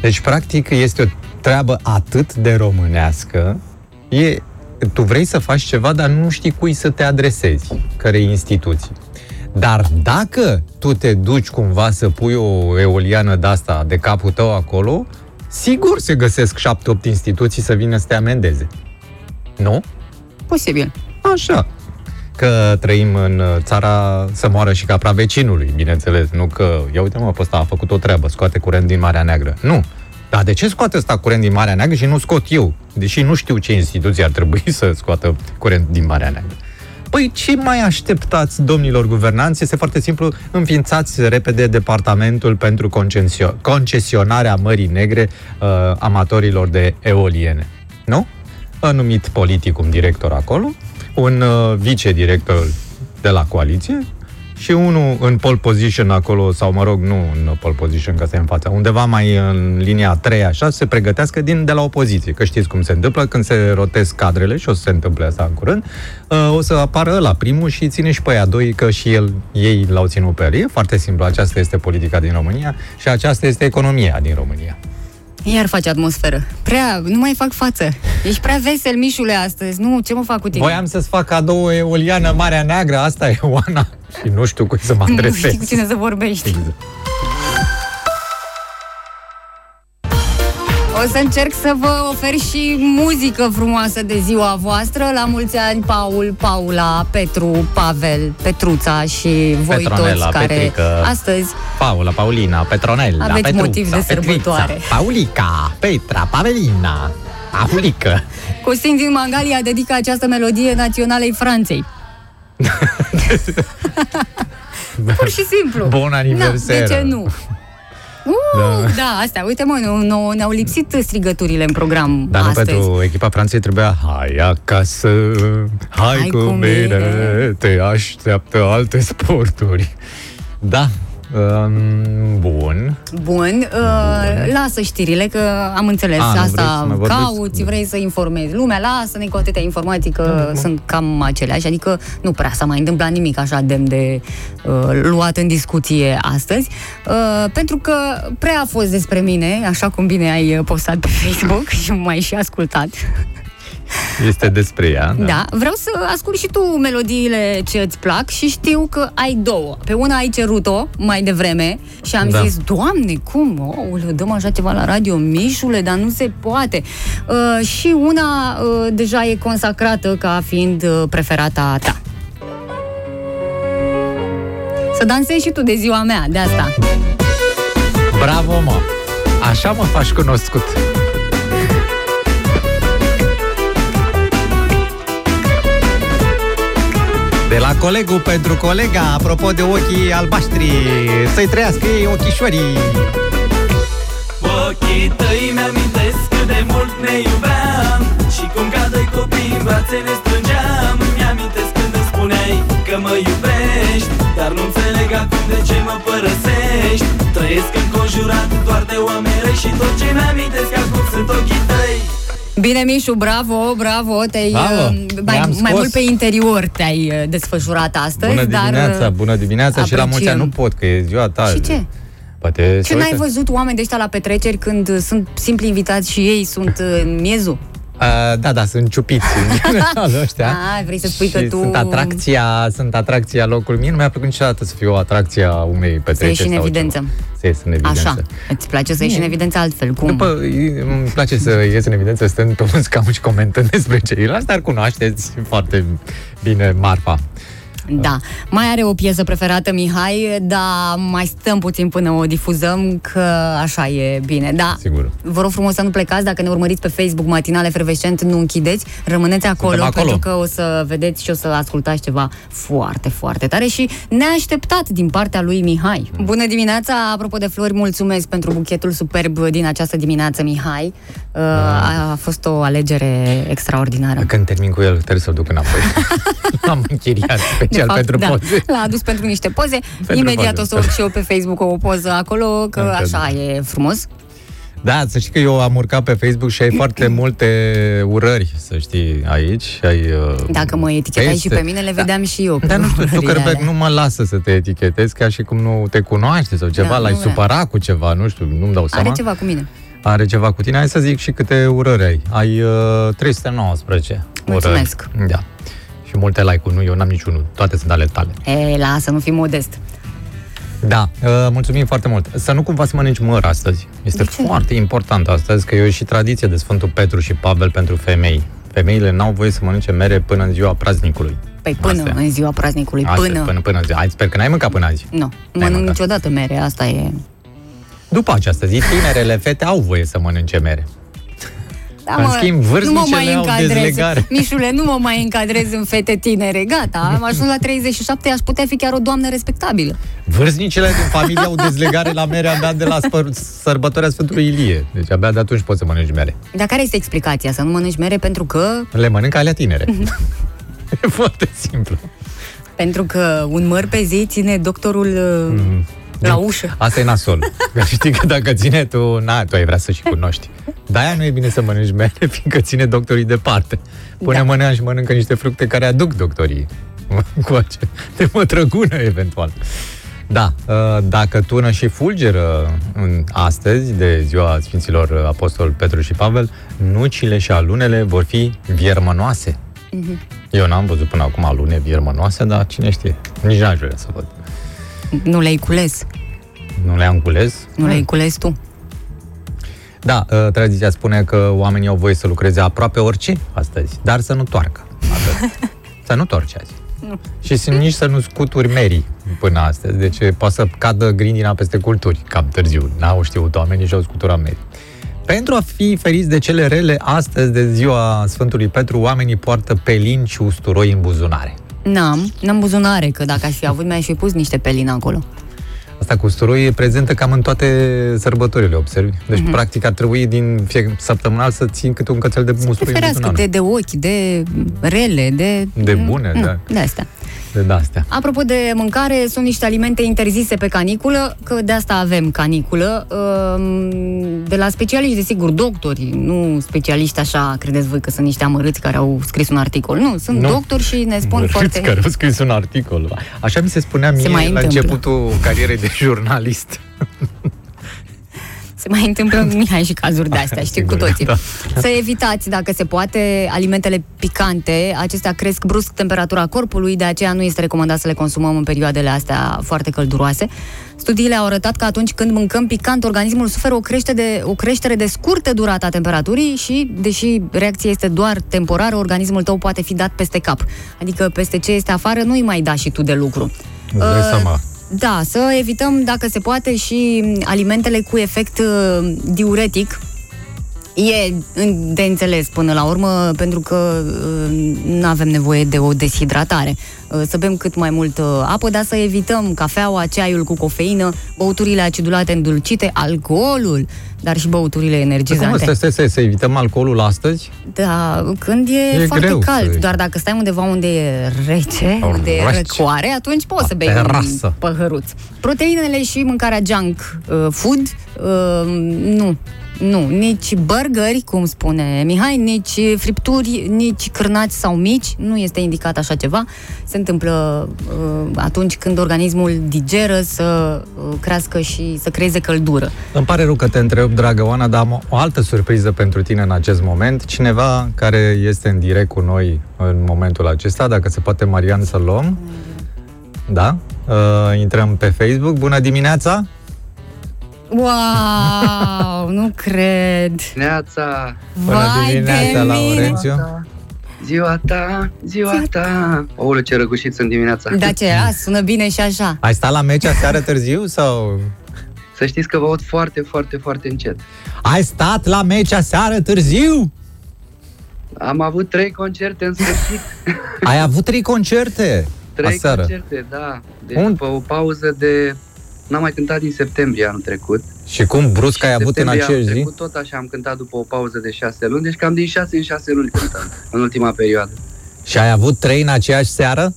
Deci, practic, este o treabă atât de românească, e, tu vrei să faci ceva, dar nu știi cui să te adresezi, care instituții. Dar dacă tu te duci cumva să pui o eoliană de asta de capul tău acolo, sigur se găsesc 7-8 instituții să vină să te amendeze. Nu? Posibil. Așa. Că trăim în țara să moară și capra vecinului, bineînțeles. Nu că, ia uite mă, pe ăsta a făcut o treabă, scoate curent din Marea Neagră. Nu. Dar de ce scoate ăsta curent din Marea Neagră și nu scot eu? Deși nu știu ce instituție ar trebui să scoată curent din Marea Neagră. Păi ce mai așteptați, domnilor guvernanți? Este foarte simplu, înființați repede departamentul pentru concesio- concesionarea Mării Negre uh, amatorilor de eoliene. Nu? A numit politic un director acolo, un uh, vicedirector de la coaliție și unul în pole position acolo, sau mă rog, nu în pole position, că asta e în fața, undeva mai în linia a treia, așa, să se pregătească din, de la opoziție, că știți cum se întâmplă când se rotesc cadrele și o să se întâmple asta în curând, uh, o să apară la primul și ține și pe aia doi, că și el, ei l-au ținut pe el. E foarte simplu, aceasta este politica din România și aceasta este economia din România. Iar face atmosferă. Prea, nu mai fac față. Ești prea vesel, Mișule, astăzi. Nu, ce mă fac cu tine? Voiam să-ți fac cadou o eoliană Marea Neagră, asta e Oana. Și nu știu cui să mă Nu adresez. știi cu cine să vorbești. O să încerc să vă ofer și muzică frumoasă de ziua voastră. La mulți ani, Paul, Paula, Petru, Pavel, Petruța și voi Petronela, toți care Petrică. astăzi Paula, Paulina, Petronella, Aveți Petruța, motiv de Petrița, sărbătoare. Paulica, Petra, Pavelina, Paulică. Costin din Mangalia dedică această melodie naționalei Franței. Pur și simplu. Bun aniverseră. Na, de ce nu? Uh, da. da, astea, uite mă, nu, nu, ne-au lipsit strigăturile în program Dar nu astăzi. pentru echipa Franței trebuia Hai acasă, hai, Hai cu cu mine, mine." te așteaptă alte sporturi. Da, um, bun. Bun, uh, lasă știrile, că am înțeles A, nu vrei asta să mai vorbești? cauți, vrei să informezi lumea, lasă-ne cu atâtea informații că sunt cam aceleași, adică nu prea s-a mai întâmplat nimic așa demn de uh, luat în discuție astăzi, uh, pentru că prea a fost despre mine, așa cum bine ai postat pe Facebook și m-ai și ascultat. Este despre ea. Da. da, vreau să ascult și tu melodiile ce îți plac și știu că ai două. Pe una ai cerut-o mai devreme și am Da. zis, Doamne, cum? Oh, dăm așa ceva la radio, Mișule, dar nu se poate. Uh, și una uh, deja e consacrată ca fiind uh, preferata ta. Să dansezi și tu de ziua mea, de asta. Bravo, mă! Așa mă faci cunoscut. De la colegul pentru colega, apropo de ochii albaștri, să-i trăiască ei ochișorii. Ochii tăi mi-amintesc cât de mult ne iubeam Și cum ca doi copii în brațe ne strângeam. Mi-amintesc când îmi spuneai că mă iubești Dar nu înțeleg acum de ce mă părăsești. Trăiesc înconjurat doar de oameni răi Și tot ce mi-amintesc acum sunt ochii tăi Bine, Mișu, bravo, bravo, te-ai, Bravo, uh, mai, ne-am mai scos. mult pe interior te-ai uh, desfășurat astăzi, Bună dimineața, dar... uh, bună dimineața și la mulți ani apreciem. nu pot, că e ziua ta. Și ce? Poate Ce să n-ai uite. văzut oameni de ăștia la petreceri când uh, sunt simpli invitați și ei sunt uh, în miezul? Uh, da, da, sunt ciupiți în general ăștia. Ah, vrei să spui și că tu- sunt atracția, sunt atracția locului. Mie nu mi-a plăcut niciodată să fiu o atracție a unei petreceri. Să ieși în sau evidență. Ceva. Să ies în evidență. Așa, îți place să ieși în evidență altfel, cum? După, îmi place să ies în evidență stând pe un scaun și comentând despre ceilalți, dar cunoașteți foarte bine marfa. Da. Mai are o piesă preferată, Mihai, dar mai stăm puțin până o difuzăm, că așa e bine. Da. Sigur. Vă rog frumos să nu plecați, dacă ne urmăriți pe Facebook Matinale Efervescent, nu închideți, rămâneți acolo, Suntem acolo. pentru că o să vedeți și o să ascultați ceva foarte, foarte tare și neașteptat din partea lui Mihai. Bună dimineața! Apropo de flori, mulțumesc pentru buchetul superb din această dimineață, Mihai. Uh, A fost o alegere extraordinară. Când termin cu el, trebuie să-l duc înapoi. L-am închiriat special pentru da, poze. L-a adus pentru niște poze. Pentru Imediat poze. o să urc și eu pe Facebook o poză acolo, că Încă așa e frumos. Da, să știi că eu am urcat pe Facebook și ai foarte multe urări, să știi, aici. Ai, uh, Dacă mă etichetai peste. și pe mine, le vedeam și eu. Dar nu știu, urările Zuckerberg alea. nu mă lasă să te etichetezi ca și cum nu te cunoaște sau ceva, Da, l-ai nu vrea. supărat cu ceva, nu știu, nu-mi dau seama. Are ceva cu mine. Are ceva cu tine. Hai să zic și câte urări ai. Ai uh, 319 Mulțumesc. urări. Da. Și multe like-uri, nu, eu n-am niciunul. Toate sunt ale tale. E, lasă, nu fi modest. Da, uh, mulțumim foarte mult. Să nu cumva să mănânci măr astăzi. Este foarte important astăzi, că e și tradiție de Sfântul Petru și Pavel pentru femei. Femeile n-au voie să mănânce mere până în ziua praznicului. Păi până Asta. în ziua praznicului, Asta, până... până, până în ziua. Hai, sper că n-ai mâncat până azi. Nu, nu N-ai mănânc mâncat. niciodată mere, asta e... După această zi, tinerele fete au voie să mănânce mere. Da, În schimb, nu mă mai vârstnicele au încadrez. dezlegare. Mișule, nu mă mai încadrez în fete tinere. Gata, am ajuns la 37, aș putea fi chiar o doamnă respectabilă. Vârstnicele din familie au dezlegare la mere abia de la spăr- sărbătoarea Sfântului Ilie. Deci abia de atunci poți să mănânci mere. Dar care este explicația? Să nu mănânci mere pentru că... Le mănâncă alea tinere. Mhm. e foarte simplu. Pentru că un măr pe zi ține doctorul mm. La ușă. Asta e nasol. Că știi că dacă ține tu, na, tu ai vrea să și cunoști. De-aia nu e bine să mănânci mere, fiindcă ține doctorii departe. Pune da. mâna și mănâncă niște fructe care aduc doctorii. Cu ace- de mătrăgună, eventual. Da, uh, dacă tună și fulgeră în astăzi, de ziua Sfinților Apostol Petru și Pavel, nucile și alunele vor fi viermănoase. Mhm. Eu n-am văzut până acum alune viermănoase, dar cine știe, nici n-aș vrea să văd. Nu le-ai cules. Nu le-am cules? Nu le-ai cules tu. Da, uh, tradiția spune că oamenii au voie să lucreze aproape orice astăzi, dar să nu toarcă. Atât. să nu torci azi. Nu. Și să, nici să nu scuturi merii până astăzi. Deci poate să cadă grindina peste culturi, cam târziu. N-au știut oamenii și au scuturat merii. Pentru a fi feriți de cele rele, astăzi, de ziua Sfântului Petru, oamenii poartă pelini și usturoi în buzunare. N-am, n-am buzunare, că dacă aș fi avut, mi-aș fi pus niște pelini acolo. Asta cu usturoi e prezentă cam în toate sărbătorile, observi? Deci, Mhm. mm-hmm. practic, ar trebui din fie săptămânal să țin câte un cățel de usturoi în Ferească buzunar. de, de ochi, de rele, de... De bune, Nu, da. De astea. De astea. Apropo de mâncare, sunt niște alimente interzise pe caniculă, că de asta avem caniculă. Ehm, De la specialiști, desigur, doctori, nu specialiști așa, credeți voi că sunt niște amărâți care au scris un articol. Nu, sunt Nu. doctori și ne spun Măriți foarte... care au scris un articol. Așa mi se spunea Se mie mai la întâmplă. începutul carierei de jurnalist. Se mai întâmplă Mihai și cazuri de astea, știm cu Sigur, toții. da. Să evitați, dacă se poate, alimentele picante. Acestea cresc brusc temperatura corpului, de aceea nu este recomandat să le consumăm în perioadele astea foarte călduroase. Studiile au arătat că atunci când mâncăm picant, organismul suferă o creștere de, o creștere de scurtă durată a temperaturii și, deși reacția este doar temporară, organismul tău poate fi dat peste cap. Adică peste ce este afară nu-i mai da și tu de lucru. Îți dai Uh, seama. Da, să evităm, dacă se poate, și alimentele cu efect uh, diuretic. E în- de înțeles până la urmă, pentru că nu avem nevoie de o deshidratare. Uh, Să bem cât mai mult uh, apă, dar să evităm cafeaua, ceaiul cu cofeină, băuturile acidulate îndulcite, alcoolul, dar și băuturile Cum energizante. stai, stai, stai, să evităm alcoolul astăzi? Da, când e, E foarte greu să cald, evităm. doar dacă stai undeva unde e rece, Sau unde e rece. răcoare, atunci poți să bei terasă. un păhăruț. Proteinele și mâncarea junk uh, food, uh, nu. Nu, nici burgeri, cum spune Mihai, nici fripturi, nici cârnați sau mici, nu este indicat așa ceva. Se întâmplă uh, atunci când organismul digeră să uh, crească și să creeze căldură. Îmi pare rău că te întreb, dragă Oana, dar am o altă surpriză pentru tine în acest moment. Cineva care este în direct cu noi în momentul acesta, dacă se poate, Marian, să luăm. Da? Uh, intrăm pe Facebook. Bună dimineața! Wow, nu cred! Neața! Bună Vai dimineața, de mine! Laurențiu! Ziua ta, ziua ta! Oulă, ce răgușit sunt dimineața! Da, ce era? Sună bine și așa. Ai stat la meci aseară târziu sau... Să știți că vă aud foarte, foarte, foarte încet. Ai stat la meci aseară târziu? Am avut trei concerte în sfârșit. Ai avut trei concerte Trei aseară. concerte, da. Deci Un- după o pauză de... N-am mai cântat din septembrie anul trecut. Și cum brusc ai avut în Septembrie aceeași anul zi? trecut tot așa am cântat după o pauză de șase luni, deci cam din șase în șase luni cântăm, în ultima perioadă. Și ai avut trei în aceeași seară?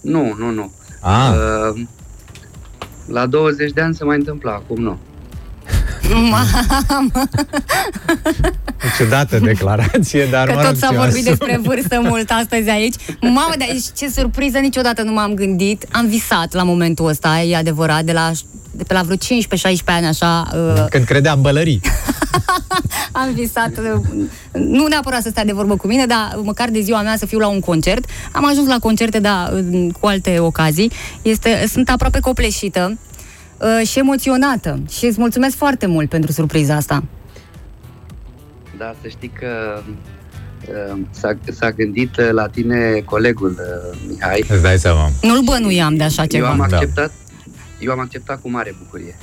Nu, nu, nu. Ah. Uh, la 20 de ani se mai întâmplă, acum nu. Mamă, Ciudată declarație, dar că mă tot rog, s-a ți-o vorbit asum. despre vârstă mult astăzi aici. Mamă, dar ce surpriză, niciodată nu m-am gândit. Am visat la momentul ăsta, e adevărat, de la, de pe la vreo 15-16 ani, așa, uh, Când credeam bălării. am visat, uh, nu neapărat să stea de vorbă cu mine, dar măcar de ziua mea să fiu la un concert. Am ajuns la concerte, da, în- cu alte ocazii. Este, sunt aproape copleșită uh, și emoționată. Și îți mulțumesc foarte mult pentru surpriza asta. Da, să știi că uh, s-a, s-a gândit uh, la tine colegul uh, Mihai. Îți dai seama. Nu-l bănuiam de așa Eu ceva. am Da. acceptat, eu am acceptat cu mare bucurie.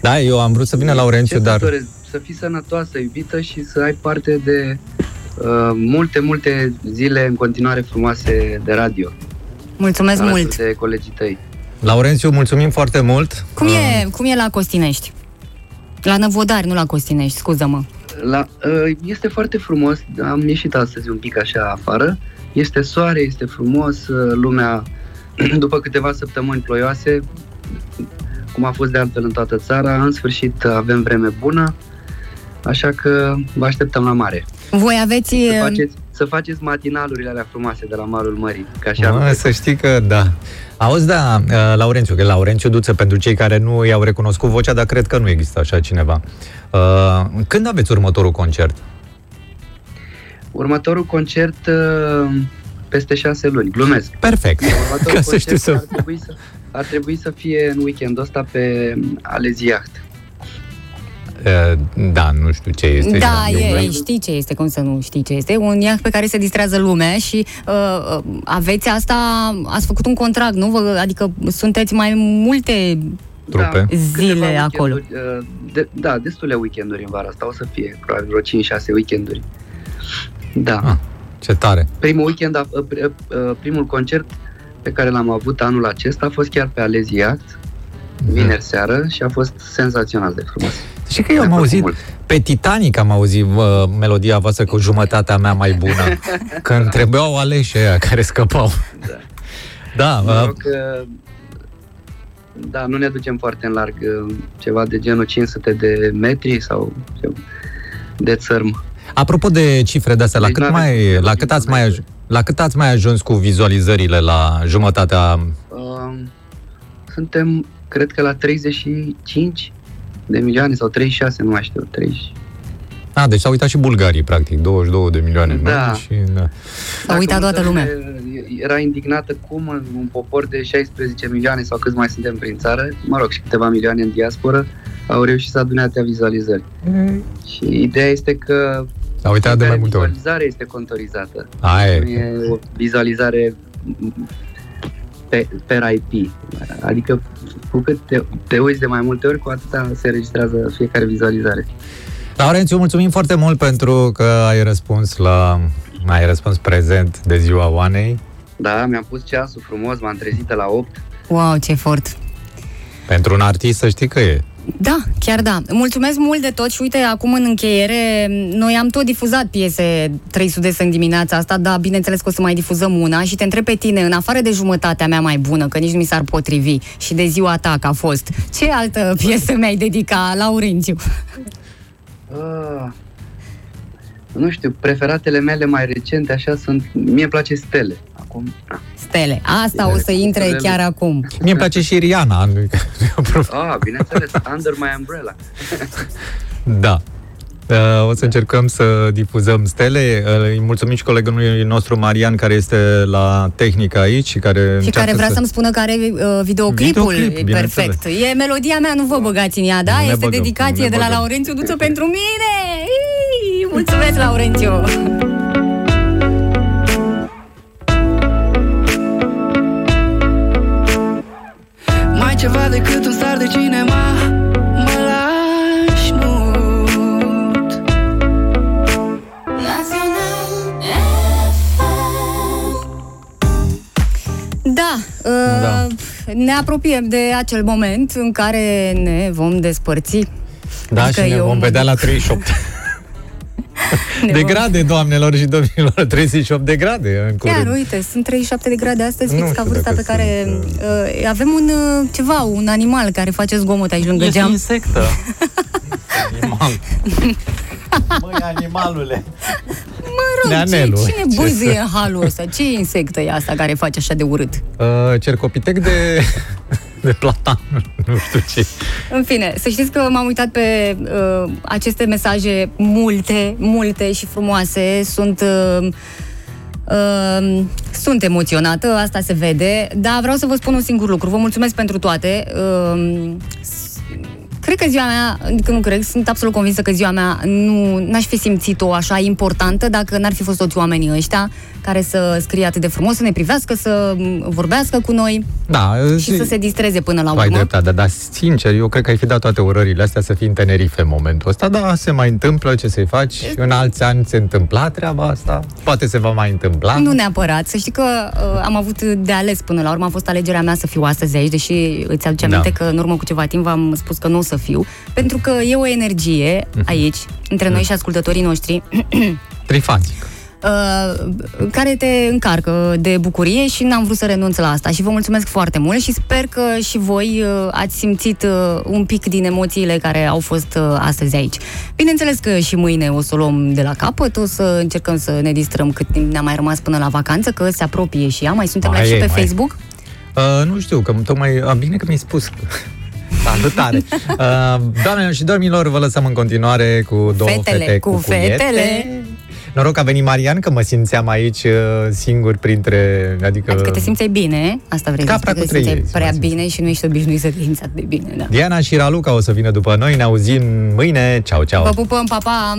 Da, eu am vrut să vină Laurențiu, Ce dar... să doresc? Să fii sănătoasă, iubită și să ai parte de uh, multe, multe zile în continuare frumoase de radio. Mulțumesc alături mult. de colegii tăi. Laurențiu, mulțumim foarte mult. Cum e, cum e la Costinești? La Năvodari, nu la Costinești, scuză-mă. La, uh, este foarte frumos, am ieșit astăzi un pic așa afară. Este soare, este frumos, uh, lumea, după câteva săptămâni ploioase, cum a fost de altfel în toată țara, în sfârșit avem vreme bună, așa că vă așteptăm la mare. Voi aveți... Să uh, faceți, să faceți matinalurile alea frumoase de la malul mării, ca așa. Mă, să știi că da. Auzi, da, uh, Laurențiu, că e Laurențiu Duță pentru cei care nu i-au recunoscut vocea, dar cred că nu există așa cineva. Uh, când aveți următorul concert? Următorul concert uh, peste șase luni, glumesc. Perfect. Următorul Ca să știu concert să... ar, trebui să, ar trebui să fie în weekendul ăsta pe Alezi Yacht. Uh, da, nu știu ce este. Da, Eu- e, știi ce este, cum să nu știi ce este. Un iaht pe care se distrează lumea și uh, uh, aveți asta, ați făcut un contract, nu? Vă, adică sunteți mai multe Trupe. zile Câteva acolo. weekenduri, uh, De, da, destule weekenduri în vara asta, o să fie probabil vreo 5-6 weekenduri. Da. Ah, ce tare. Primul weekend, a, uh, pri- uh, primul concert pe care l-am avut anul acesta a fost chiar pe Alezi Yacht, vineri seară și a fost senzațional de frumos. Și că eu am auzit, pe Titanic am auzit uh, melodia voastră cu jumătatea mea mai bună, când trebuiau aleși aia care scăpau. Da. Da, uh, Noroc că, da, nu ne ducem foarte în larg, uh, ceva de genul 500 de metri sau ceva de țărm. Apropo de cifre de astea, la Deci cât, n-aveți mai, la, cât ați mai, aj- la cât ați mai ajuns cu vizualizările la jumătatea... Uh, suntem, cred că la 35 de milioane sau 36, nu mai știu, 30. A, deci s-au uitat și bulgarii, practic, 22 de milioane, Da. nu? Și, da. S-a uitat toată lumea. Era indignată cum un popor de 16 milioane sau câți mai suntem prin țară, mă rog, și câteva milioane în diasporă, au reușit să adune atâtea vizualizări. Și ideea este că S-au uitat de mai multe ori. vizualizarea este contorizată. Aia Nu e. e o vizualizare pe, per IP. Adică cu cât te, te uiți de mai multe ori, cu atâta se registrează fiecare vizualizare. Laurențiu, mulțumim foarte mult pentru că ai răspuns la... Ai răspuns prezent de ziua Oanei. Da, mi-am pus ceasul frumos, m-am trezit la 8. Wow, ce efort! Pentru un artist să știi că e. Da, chiar da. Mulțumesc mult de tot și uite, acum în încheiere, noi am tot difuzat piese 300 în dimineața asta, dar bineînțeles că o să mai difuzăm una și te întreb pe tine, în afară de jumătatea mea mai bună, că nici nu mi s-ar potrivi, și de ziua ta că a fost, ce altă piesă mi-ai dedica, Laurențiu? Ah, nu știu, preferatele mele mai recente așa sunt... Mie îmi place Stele. Acum, ah. Stele. Asta o să intre Stele. chiar acum. Mie îmi place și Rihanna. ah, bineînțeles, Under My Umbrella. Da. Uh, O să încercăm să difuzăm stele. Uh, Îi mulțumim și colegului nostru Marian, care este la tehnică aici și care Și încearcă care vrea să... să-mi spună că are uh, videoclipul. Videoclip, E bineînțeles. perfect. E melodia mea, nu vă băgați în ea, da? Nu ne este băgăm, dedicație nu ne de la băgăm. Laurențiu Duță pentru mine! Ii, Mulțumesc, Laurențiu! Mai ceva decât un star de cinema Mă lași mut Da, uh, ne apropiem de acel moment în care ne vom despărți. Da, Adică și ne eu vom mă vedea duc. la 38. Ne de vom- grade, doamnelor și domnilor, 38 de grade în curând. Chiar, uite, sunt 37 de grade astăzi, Nu fix ca știu vârsta dacă pe care... Uh, avem un, uh, ceva, un animal care face zgomot aici lângă Este geam. insectă. Animal. Măi, animalule. Mă rog, ce, Neanelu. cine Ce bâzie să- în halul ăsta? Ce insectă e asta care face așa de urât? Uh, cercopitec de, de platan. Nu știu ce. În fine, să știți că m-am uitat pe uh, aceste mesaje multe, multe și frumoase. Sunt... Uh, Uh, sunt emoționată, asta se vede, dar vreau să vă spun un singur lucru. Vă mulțumesc pentru toate. Uh, s- cred că ziua mea, adică nu cred, sunt absolut convinsă că ziua mea nu n-aș fi simțit-o așa importantă dacă n-ar fi fost toți oamenii ăștia care să scrie atât de frumos, să ne privească, să m, vorbească cu noi Da, și să se distreze până la Ai urmă. dreptate, dar sincer, eu cred că ai fi dat toate urările astea să fii în Tenerife în momentul ăsta, da, se mai întâmplă ce să-i faci, în alți ani se întâmpla treaba asta, poate se va mai întâmpla. Nu neapărat. Să știi că uh, am avut de ales până la urmă. A fost alegerea mea să fiu astăzi aici, deși îți aduce aminte Da. că în urmă cu ceva timp v-am spus că nu o să fiu. Pentru că e o energie Mhm. aici, între noi și ascultătorii noștri, Trifanțic. Uh, care te încarcă de bucurie și n-am vrut să renunț la asta. Și vă mulțumesc foarte mult și sper că și voi uh, ați simțit uh, un pic din emoțiile care au fost uh, astăzi aici. Bineînțeles că și mâine o să o luăm de la capăt, o să încercăm să ne distrăm cât timp ne-a mai rămas până la vacanță, că se apropie și ea. Mai suntem Mai live și e, pe mai e. Facebook. Uh, nu știu, că tocmai, a, bine că mi-ai spus. Salutare! Uh, doamnelor și domnilor, vă lăsăm în continuare cu două Fetele, fete cu cucuiete. fetele. Noroc că a venit Marian, că mă simțeam aici uh, singur printre... Adică, Adică te simțeai bine, asta vrei să Capra spui, că cu te trei simțeai iezi, prea mă bine și nu ești obișnuit să te simți atât de bine. Da. Diana și Raluca o să vină după noi, ne auzim mâine. Ceau, ceau! Vă pupăm, pa, pa!